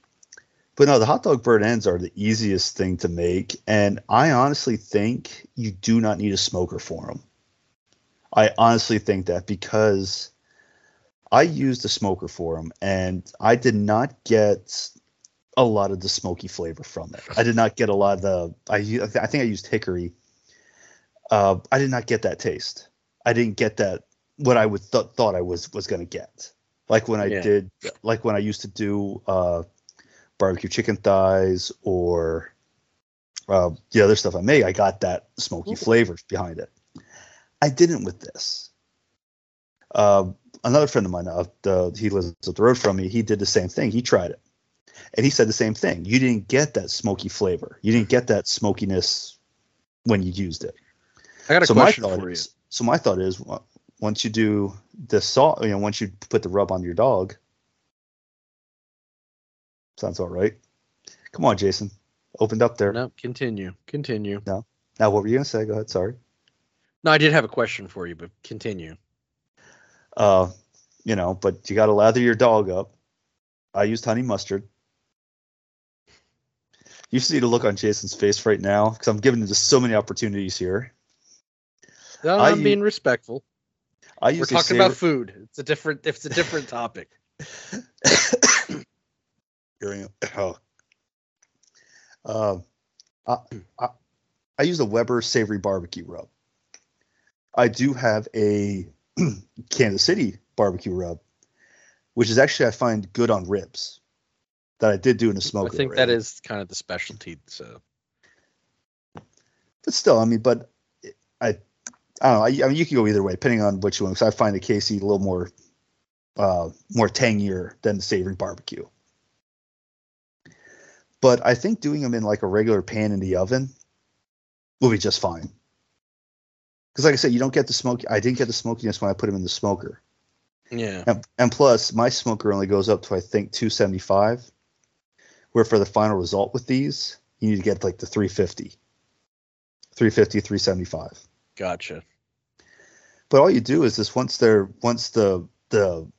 But no, the hot dog burn ends are the easiest thing to make, and I honestly think you do not need a smoker for them. I honestly think that because I used a smoker for them, and I did not get a lot of the smoky flavor from it. I did not get a lot of the. I I think I used hickory. Uh, I did not get that taste. I didn't get that what I would th- thought I was was going to get. Like when I
Yeah.
did, like when I used to do uh, barbecue chicken thighs or uh, the other stuff I make, I got that smoky flavor behind it. I didn't with this. Uh, another friend of mine, uh, the, he lives up the road from me. He did the same thing. He tried it, and he said the same thing. You didn't get that smoky flavor. You didn't get that smokiness when you used it.
I got a
so my
question
thought
for you.
is, so my thought is, wa- once you do the salt, you know, once you put the rub on your dog, sounds all right. Come on, Jason, opened up there.
No, continue. Continue. No.
Now, what were you gonna say? Go ahead. Sorry.
No, I did have a question for you, but continue.
Uh, you know, but you got to lather your dog up. I used honey mustard. You see the look on Jason's face right now because I'm giving him just so many opportunities here.
No,
I
I'm
u-
being respectful.
I
We're
used
talking about food. It's a different. It's a different topic.
Hearing oh. Um, I, I, I use a Weber savory barbecue rub. I do have a Kansas City barbecue rub, which is actually I find good on ribs. That I did do in a
I
smoker.
I think that is kind of the specialty. So
but still, I mean, but I, I don't know. I, I mean, you can go either way, depending on which one. Because I find the KC a little more, uh, more tangier than the savory barbecue. But I think doing them in like a regular pan in the oven will be just fine. Because, like I said, you don't get the smoke. I didn't get the smokiness when I put them in the smoker.
yeah,
And, and plus, my smoker only goes up to I think 275. Where for the final result with these, you need to get like the 350, 350, 375.
Gotcha.
But all you do is this once they're once the the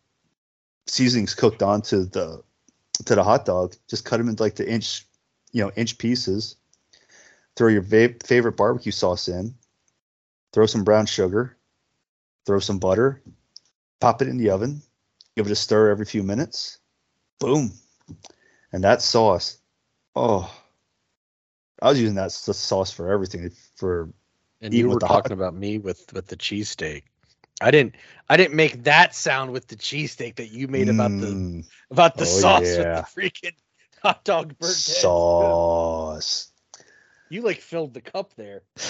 seasoning's cooked onto the to the hot dog, just cut them into like the inch, you know, inch pieces. Throw your va- favorite barbecue sauce in. Throw some brown sugar. Throw some butter. Pop it in the oven. Give it a stir every few minutes. Boom, and that sauce. Oh, I was using that sauce for everything. For
And you were
the hot-
talking about me with with the cheesesteak. I didn't. I didn't make that sound with the cheesesteak that you made about the
Mm,
about the
Oh,
sauce
yeah.
with the freaking hot dog burger.
sauce.
You like filled the cup there.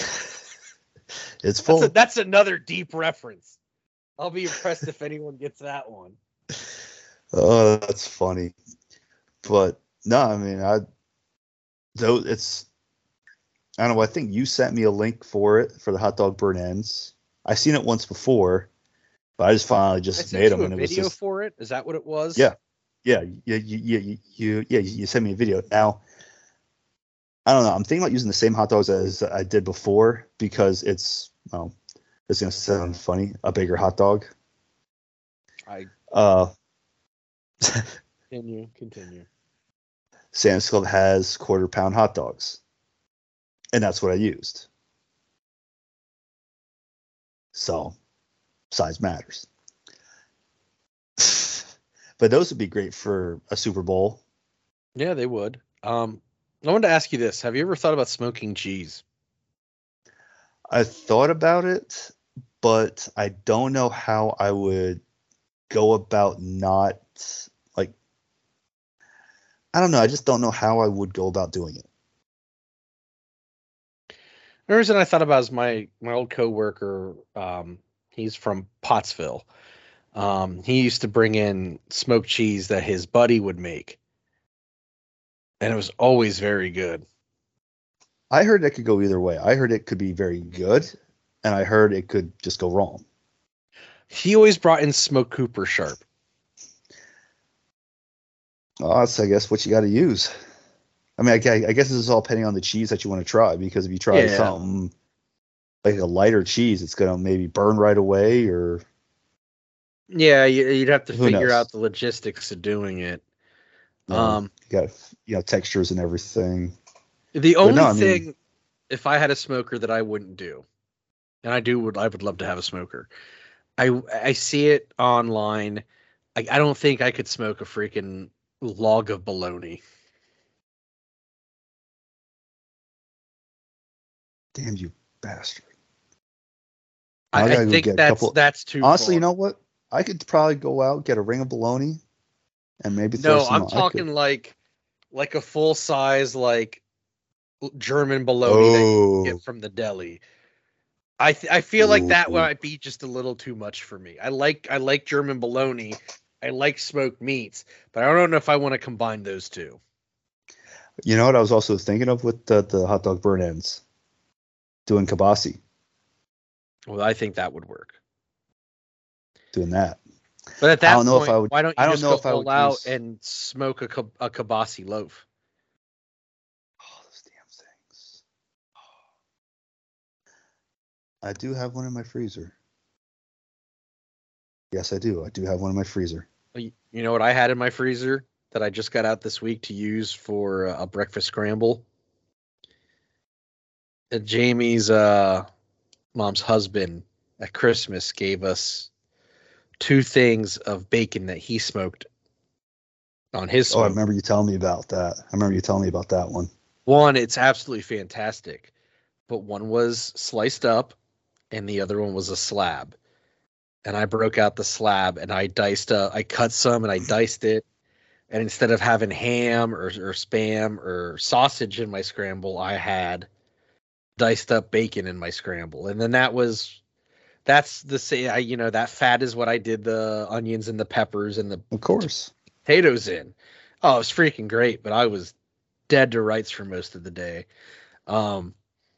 It's full.
That's, a, that's another deep reference. I'll be impressed if anyone gets that one.
oh, that's funny. But no, I mean, I though it's I don't know. I think you sent me a link for it for the hot dog burn ends. I've seen it once before, but I just finally just made them, and it was
video
just
for it. Is that what it was?
Yeah. yeah, you, you, you, you, yeah, you sent me a video. Now, I don't know. I'm thinking about using the same hot dogs as I did before because it's well, it's gonna sound funny. A bigger hot dog.
I
Uh,
continue. Continue.
Sam's Club has quarter pound hot dogs, and that's what I used. So, size matters. but those would be great for a Super Bowl.
Yeah, they would. Um, I wanted to ask you this: Have you ever thought about smoking cheese?
I thought about it, but I don't know how I would go about not like. I don't know. I just don't know how I would go about doing it.
The reason I thought about is my my old coworker. Um, he's from Pottsville. Um, he used to bring in smoked cheese that his buddy would make, and it was always very good.
I heard it could go either way. I heard it could be very good, and I heard it could just go wrong.
He always brought in smoked Cooper Sharp.
Oh, that's I guess what you got to use. I mean, I, I guess this is all depending on the cheese that you want to try because if you try
Yeah.
something, like a lighter cheese, it's gonna maybe burn right away, or
Yeah, you, you'd have to figure
knows?
out the logistics of doing it.
you
Um,
you got you know textures and everything.
the only
no, I mean-
thing, if I had a smoker that I wouldn't do, and I do would I would love to have a smoker. I I see it online. I, I don't think I could smoke a freaking log of bologna.
Damn you bastard!
I,
I
I think that's
couple-
that's too.
Honestly, you know what? I could probably go out get a ring of bologna, and maybe
No. I'm talking like like a full size like German bologna that
Oh,
you get from the deli. I th- I feel like that might be just a little too much for me. I like I like German bologna. I like smoked meats, but I don't know if I want to combine those two.
you know what? I was also thinking of with the, the hot dog burn ends, doing kibasi,
Well, I think that would work.
doing that.
But at that
don't know if
point,
I would-
why don't you
I don't
just
know
go
if I would
out
use-
and smoke a a kibasi loaf?
Oh, those damn things. I do have one in my freezer. Yes, I do. I do have one in my freezer.
You know what I had in my freezer that I just got out this week to use for a breakfast scramble? Jamie's uh, mom's husband at Christmas gave us two things of bacon that he smoked on his
Oh, I remember you telling me about that. I remember you telling me about that one.
one, it's absolutely fantastic, but one was sliced up and the other one was a slab. And I broke out the slab and I diced, uh, I cut some and I diced it. And instead of having ham or, or spam or sausage in my scramble, I had diced up bacon in my scramble. And then that was, that's the say, I, you know, that fat is what I did the onions and the peppers and the
Of course.
potatoes in. Oh, it was freaking great, but I was dead to rights for most of the day. Um,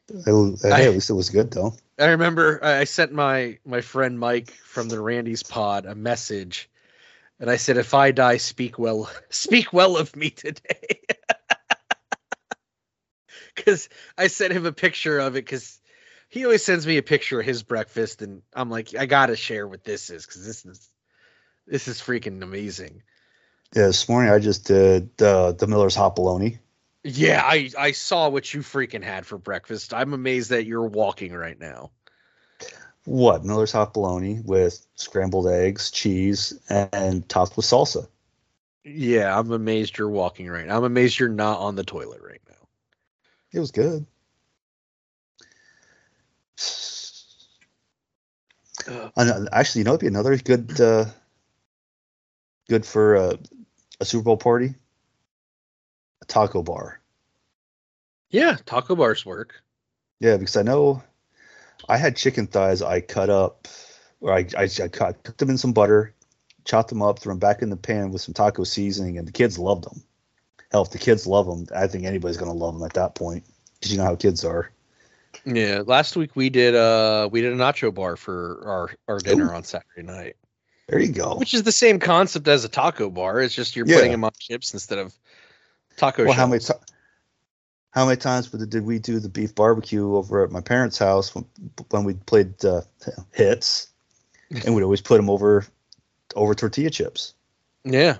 It- hey,
I-
at least it was good though.
I remember I I sent my my friend Mike from the Randy's pod a message, and I said, "If I die, speak well, speak well of me today." Because I sent him a picture of it because he always sends me a picture of his breakfast, and I'm like, I gotta share what this is because this is this is freaking amazing.
Yeah, this morning I just did uh, the Miller's hot bologna.
Yeah, I I saw what you freaking had for breakfast. I'm amazed that you're walking right now.
What Miller's hot bologna with scrambled eggs, cheese, and topped with salsa.
Yeah, I'm amazed you're walking right now. I'm amazed you're not on the toilet right now.
It was good. Ano- Actually, you know, it'd be another good, uh, good for uh, a Super Bowl party. A taco bar.
Yeah, taco bars work.
Yeah, because I know I had chicken thighs I cut up, or I, I, I cut, cooked them in some butter, chopped them up, threw them back in the pan with some taco seasoning, and the kids loved them. Hell, if the kids love them, I think anybody's going to love them at that point because you know how kids are.
Yeah, last week we did uh we did a nacho bar for our our dinner on Saturday night,
There you go.
which is the same concept as a taco bar. It's just you're
Yeah.
putting them on chips instead of taco.
Well, how many ti- how many times did did we do the beef barbecue over at my parents' house when when we played uh, Hitz, and we'd always put them over over tortilla chips.
Yeah,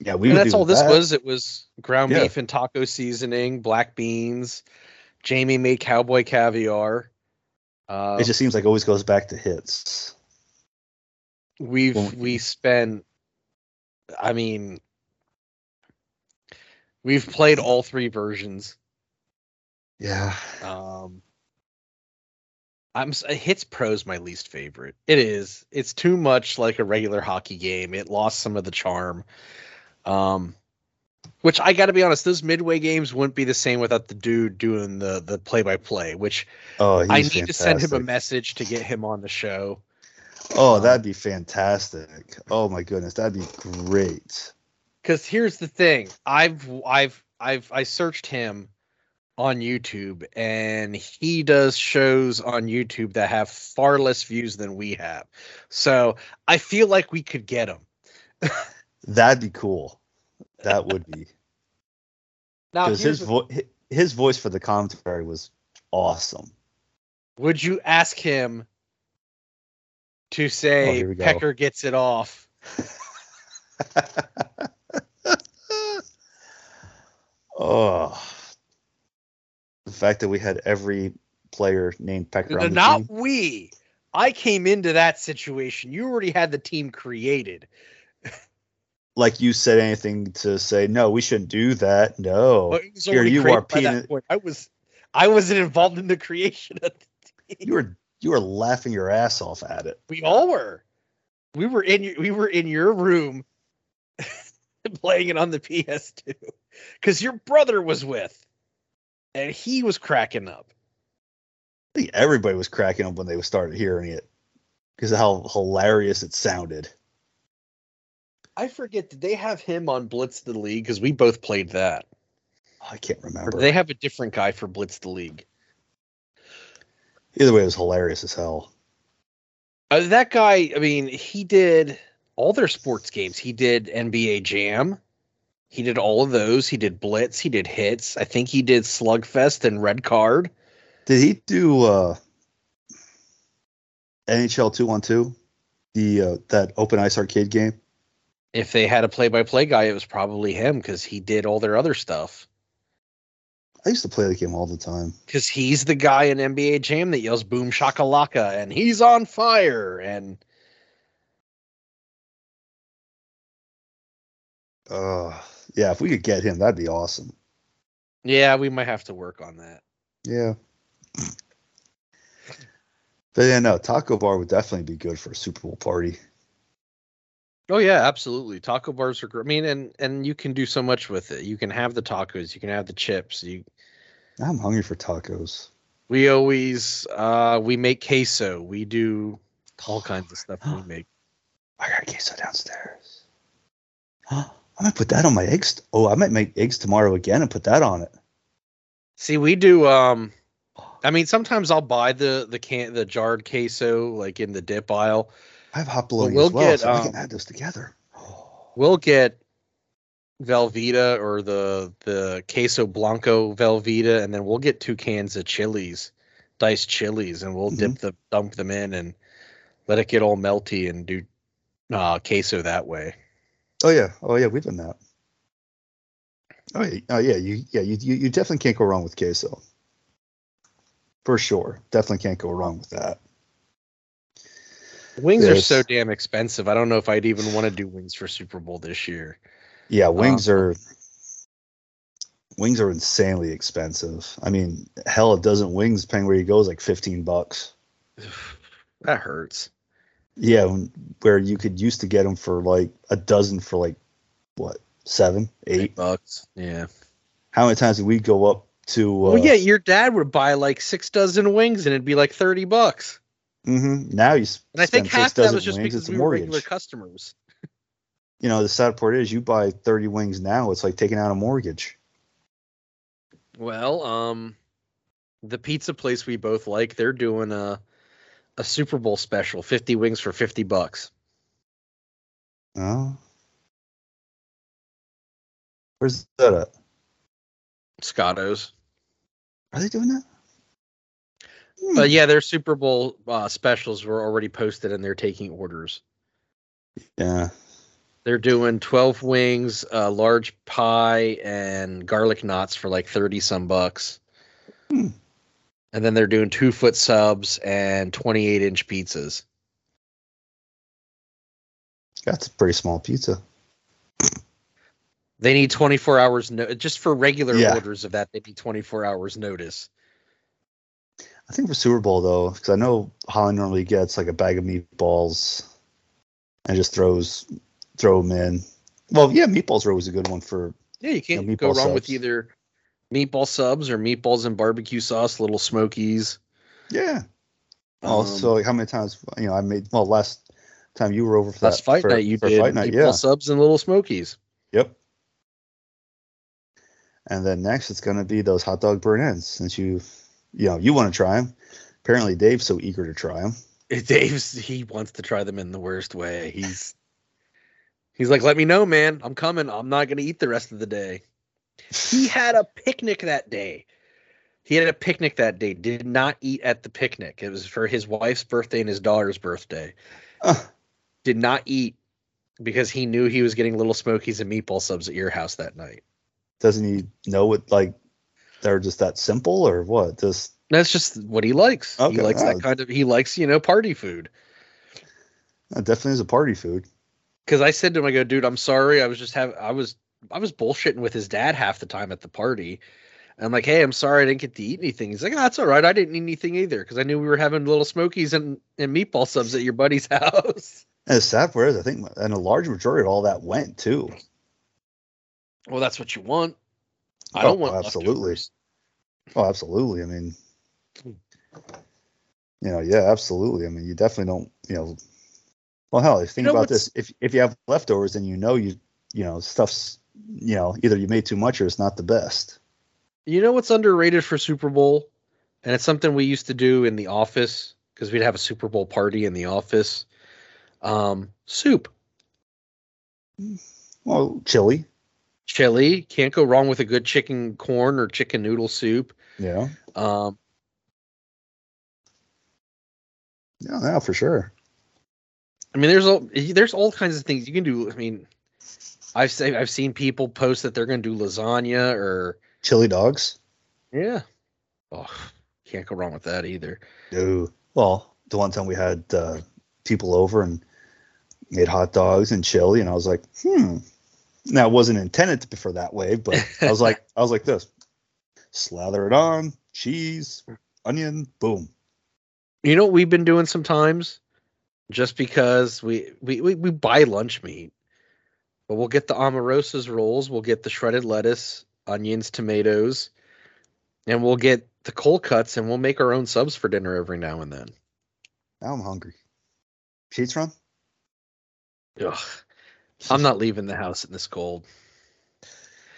Yeah, we.
and that's all this
that.
was. It was ground
Yeah.
beef and taco seasoning, black beans. Jamie made cowboy caviar. Uh,
It just seems like it always goes back to Hitz.
we've
Well,
we spent i mean we've played all three versions
Yeah,
um i'm Hitz pro's my least favorite it is it's too much like a regular hockey game it lost some of the charm um which i gotta be honest those midway games wouldn't be the same without the dude doing the the play-by-play which
Oh,
i need to send him a message to get him on the show
Oh, that'd be fantastic. Oh my goodness, that'd be great.
because here's the thing i've i've i've i searched him on youtube and he does shows on youtube that have far less views than we have so i feel like we could get him
That'd be cool. That would be because his vo- hi- his voice for the commentary was awesome.
Would you ask him to
Oh,
say
go.
Pecker gets it off?
oh, the fact that we had every player named Pecker on the
Not
team.
we. I came into that situation. You already had the team created.
Like you said anything to say no, we shouldn't do that. No,
But it was
here you are peeing-
I was I wasn't involved in the creation of the team.
you were you were laughing your ass off at it.
We all were. We were in your, we were in your room playing it on the PS2 because your brother was with, and he was cracking up.
I think everybody was cracking up when they started hearing it because of how hilarious it sounded.
I forget. Did they have him on Blitz the League? Because we both played that.
I can't remember.
they have a different guy for Blitz the League?
Either way, it was hilarious as hell.
Uh, that guy. I mean, he did all their sports games. He did NBA Jam. He did all of those. He did Blitz. He did Hitz. I think he did Slugfest and Red Card.
Did he do uh, NHL two on two? The uh, that open ice arcade game?
If they had a play-by-play guy, it was probably him because he did all their other stuff.
I used to play the game all the time.
Because he's the guy in NBA Jam that yells "Boom shakalaka" and he's on fire. And
Uh, yeah, if we could get him, that'd be awesome.
yeah, we might have to work on that.
Yeah. But yeah, no, Taco Bar would definitely be good for a Super Bowl party.
Oh yeah, absolutely. Taco bars are great. I mean, and and you can do so much with it. You can have the tacos. You can have the chips. You
I'm hungry for tacos.
we always uh we make queso. We do all kinds of stuff we make.
I got queso downstairs. I might put that on my eggs. Oh, I might make eggs tomorrow again and put that on it.
See, we do um I mean, sometimes I'll buy the the can the jarred queso like in the dip aisle.
I have hot bologna
we'll
as well,
get,
so I
um,
can add those together.
We'll get Velveeta or the the queso blanco Velveeta, and then we'll get two cans of chilies, diced chilies, and we'll dip the dump them in and let it get all melty and do uh, queso that way.
Oh yeah, oh yeah, we've done that. Oh yeah, oh yeah, you yeah you you, you definitely can't go wrong with queso. For sure, definitely can't go wrong with that.
Wings are so damn expensive. I don't know if I'd even want to do wings for Super Bowl this year.
Yeah, wings
Uh,
are wings are insanely expensive. I mean, hell, a dozen wings, depending where you go, is like fifteen bucks.
That hurts.
Yeah, when- where you could used to get them for like a dozen for like what seven,
Eight
eight.
bucks. Yeah.
How many times did we go up to? Uh,
well, yeah, your dad would buy like six dozen wings and it'd be like thirty bucks.
Mhm. Now you
And I think half that was just because
it's a
we were regular customers.
You know, the sad part is you buy thirty wings now, it's like taking out a mortgage.
Well, um, the pizza place we both like, they're doing a a Super Bowl special, fifty wings for fifty bucks.
Oh, where's that at?
Scotto's.
Are they doing that? Hmm.
But yeah, their Super Bowl uh, specials were already posted and they're taking orders.
Yeah.
They're doing twelve wings, a large pie, and garlic knots for like thirty some bucks.
Hmm.
And then they're doing two foot subs and twenty eight inch pizzas.
That's a pretty small pizza.
They need 24 hours no just for regular
Yeah.
orders of that. They need 24 hours notice.
I think for Super Bowl though, because I know Holly normally gets like a bag of meatballs and just throws throw them in. Well, yeah, meatballs are always a good one for.
Yeah, you can't
Yeah,
go
meatball
wrong with either meatball subs or meatballs and barbecue sauce, little smokies.
Yeah.
Um,
Also, like how many times you know I made? Well, last time you were over for
last
that
fight
for,
night you did
fight night,
meatball
yeah.
subs and little smokies.
Yep. And then next, it's gonna be those hot dog burn ends. Since you, you know, you want to try them. Apparently, Dave's so eager to try them.
Dave's he wants to try them in the worst way. He's he's like, let me know, man. I'm coming. I'm not gonna eat the rest of the day. He had a picnic that day. He had a picnic that day. Did not eat at the picnic. It was for his wife's birthday and his daughter's birthday.
Uh,
Did not eat because he knew he was getting little smokies and meatball subs at your house that night.
doesn't he know what like they're just that simple or what? Just
That's just what he likes.
Okay,
he likes that kind of. He likes you know party food.
that definitely is a party food.
Because I said to him, I go, dude, I'm sorry. I was just have I was I was bullshitting with his dad half the time at the party. And I'm like, hey, I'm sorry I didn't get to eat anything. He's like, oh, that's all right. I didn't eat anything either because I knew we were having little smokies and, and meatball subs at your buddy's house.
And the sad part is, I think, and a large majority of all that went too.
well, that's what you want. I
Oh,
don't want
absolutely.
leftovers.
Oh, absolutely. I mean, you know, yeah, absolutely. I mean, you definitely don't, you know. Well, hell, if you think
know
about this, if if you have leftovers and you know you, you know, stuff's, you know, either you made too much or it's not the best.
You know what's underrated for Super Bowl? And it's something we used to do in the office because we'd have a Super Bowl party in the office. Um, soup,
Well, chili,
chili. Can't go wrong with a good chicken corn or chicken noodle soup.
yeah,
Um,
yeah, yeah, for sure.
I mean, there's all there's all kinds of things you can do. I mean, I've say, I've seen people post that they're going to do lasagna or
Chili dogs.
yeah. Oh, can't go wrong with that either.
No. Well, the one time we had uh, people over and made hot dogs and chili, and I was like, hmm. Now it wasn't intended to be for that way, but I was like, I was like this: slather it on, cheese, onion, boom.
You know what we've been doing sometimes, just because we we we, we buy lunch meat, but we'll get the Amoroso's rolls, we'll get the shredded lettuce, onions, tomatoes, and we'll get the cold cuts, and we'll make our own subs for dinner every now and then.
Now I'm hungry. Sheetz run?
Ugh, I'm not leaving the house in this cold.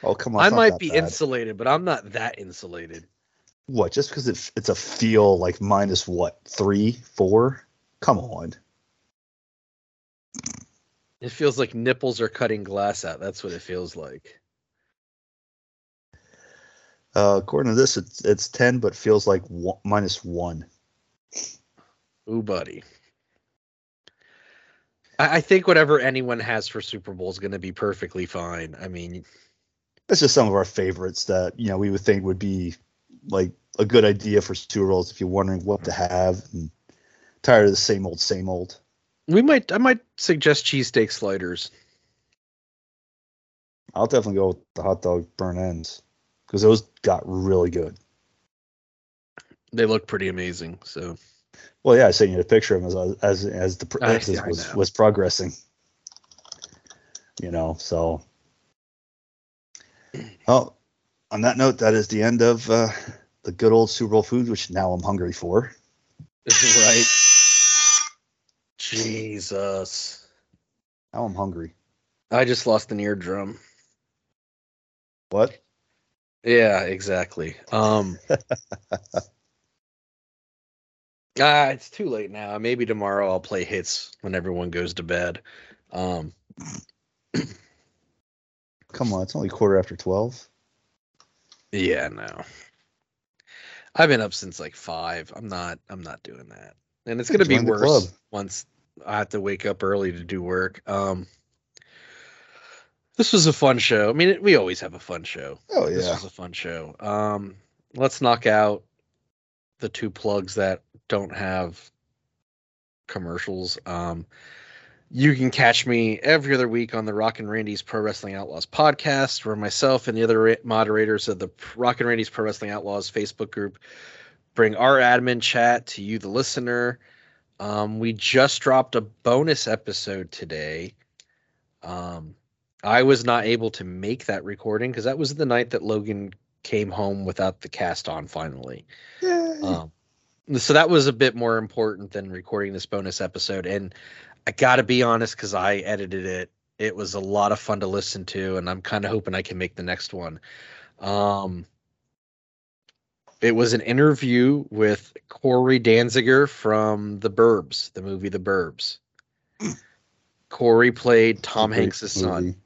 Oh come on!
I might be
bad.
insulated, but I'm not that insulated.
What? Just because it, it's a feel like minus what three, four? Come on.
It feels like nipples are cutting glass out. That's what it feels like.
Uh, according to this, it's it's ten, but feels like one, minus one.
Ooh, buddy. I, I think whatever anyone has for Super Bowl is going to be perfectly fine. I mean,
That's just some of our favorites that you know we would think would be like a good idea for Super Bowls if you're wondering what to have and tired of the same old, same old.
we might. I might suggest cheesesteak sliders.
I'll definitely go with the hot dog burn ends because those got really good.
They look pretty amazing. So
Well, yeah, I sent you a picture of them as as as the pr- as this
I
was
know.
was progressing. You know, so. Well, on that note, that is the end of uh, the good old Super Bowl food, which now I'm hungry for.
right. Jesus.
Now I'm hungry.
I just lost an eardrum.
What?
Yeah, exactly. Um Ah, it's too late now. Maybe tomorrow I'll play Hitz when everyone goes to bed. Um
Come on, it's only quarter after twelve.
yeah, no. I've been up since like 5. I'm not I'm not doing that. And it's going to be worse once I have to wake up early to do work. Um This was a fun show. I mean, it, we always have a fun show.
Oh yeah, This
was a fun show. Um, let's knock out the two plugs that don't have commercials. Um, you can catch me every other week on the Rock and Randy's Pro Wrestling Outlaws podcast, where myself and the other moderators of the Rock and Randy's Pro Wrestling Outlaws Facebook group bring our admin chat to you, the listener. Um, we just dropped a bonus episode today. Um, I was not able to make that recording because that was the night that Logan came home without the cast on finally. Um, so that was a bit more important than recording this bonus episode. And I got to be honest, because I edited it, it was a lot of fun to listen to, and I'm kind of hoping I can make the next one. Um, it was an interview with Cory Danziger from The Burbs, the movie The Burbs. Cory played Tom Hanks' son.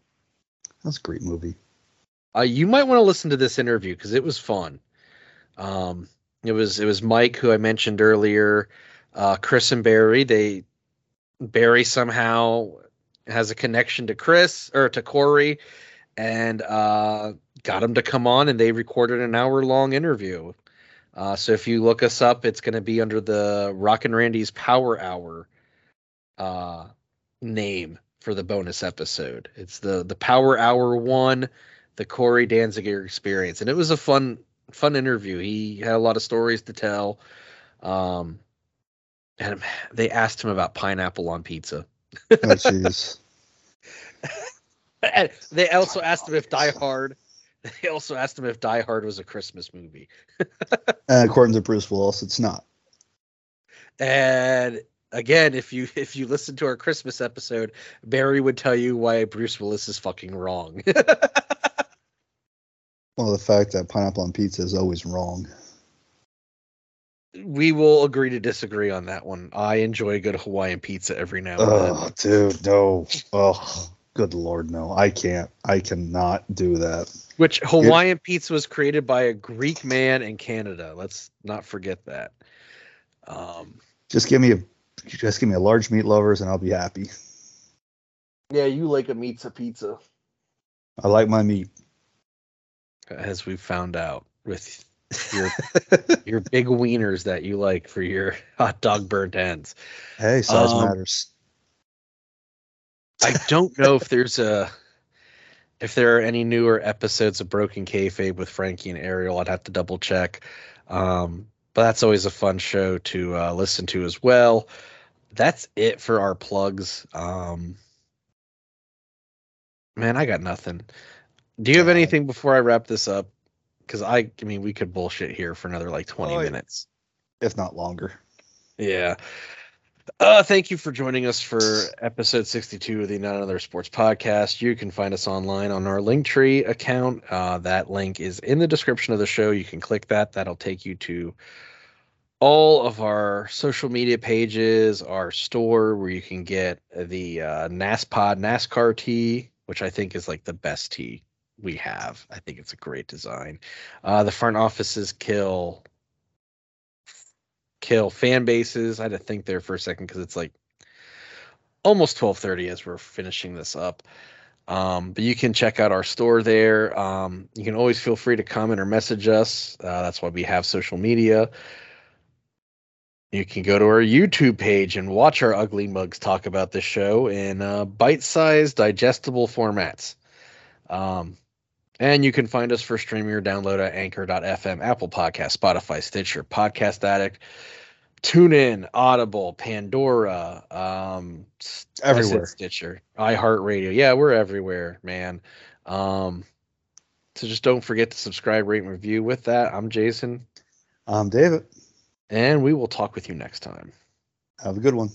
That's a great movie.
Uh, you might want to listen to this interview because it was fun. Um, it was it was Mike who I mentioned earlier, uh, Chris and Barry. They Barry somehow has a connection to Chris or to Cory, and uh, got him to come on, and they recorded an hour long interview. Uh, so if you look us up, it's going to be under the Rock and Randy's Power Hour uh, name for the bonus episode. It's the the Power Hour one, the Cory Danziger experience, and it was a fun fun interview. He had a lot of stories to tell. Um, and they asked him about pineapple on pizza.
Oh, jeez.
And they also asked him if Die Hard. They also asked him if Die Hard was a Christmas movie.
and according to Bruce Willis, it's not.
And again, if you if you listen to our Christmas episode, Barry would tell you why Bruce Willis is fucking wrong.
Well, the fact that pineapple on pizza is always wrong.
we will agree to disagree on that one. I enjoy a good Hawaiian pizza every now and then.
Oh, dude, no. Oh, good lord, no. I can't. I cannot do that.
Which Hawaiian pizza was created by a Greek man in Canada. Let's not forget that. Um,
Just give me a just give me a large meat lovers and I'll be happy.
yeah, you like a pizza pizza,
I like my meat.
As we found out with your your big wieners that you like for your hot dog burnt ends.
Hey, size
Um,
matters.
I don't know if there's a if there are any newer episodes of Broken Kayfabe with Frankie and Ariel. I'd have to double check. Um, but that's always a fun show to uh, listen to as well. That's it for our plugs. Um, man, I got nothing. Do you have
Uh,
anything before I wrap this up? Because I, I mean, we could bullshit here for another like twenty
Oh, yeah.
minutes.
If not longer.
Yeah. Uh, thank you for joining us for episode 62 of the Not Another Sports Podcast. You can find us online on our Linktree account. Uh, that link is in the description of the show. You can click that. That'll take you to all of our social media pages, our store where you can get the uh, NASPOD NASCAR tee, which I think is like the best tee we have. I think it's a great design. Uh, the front offices kill kill fan bases. I had to think there for a second because it's like almost 12:30 as we're finishing this up. Um, but you can check out our store there. Um, you can always feel free to comment or message us. Uh, that's why we have social media. You can go to our YouTube page and watch our ugly mugs talk about this show in uh, bite-sized, digestible formats. Um, and you can find us for streaming or download at anchor.fm, Apple Podcast, Spotify, Stitcher, Podcast Addict, TuneIn, Audible, Pandora, um, s- I said
Everywhere.
Stitcher, iHeartRadio. Yeah, we're everywhere, man. Um, so just don't forget to subscribe, rate, and review. With that, I'm Jason,
I'm David.
and we will talk with you next time.
Have a good one.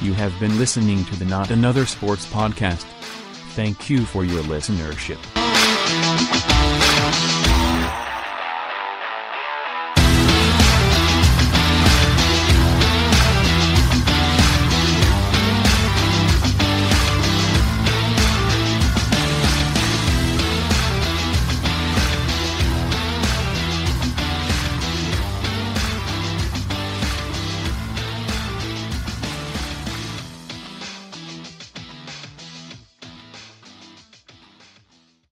You have been listening to the Not Another Sports Podcast. Thank you for your listenership.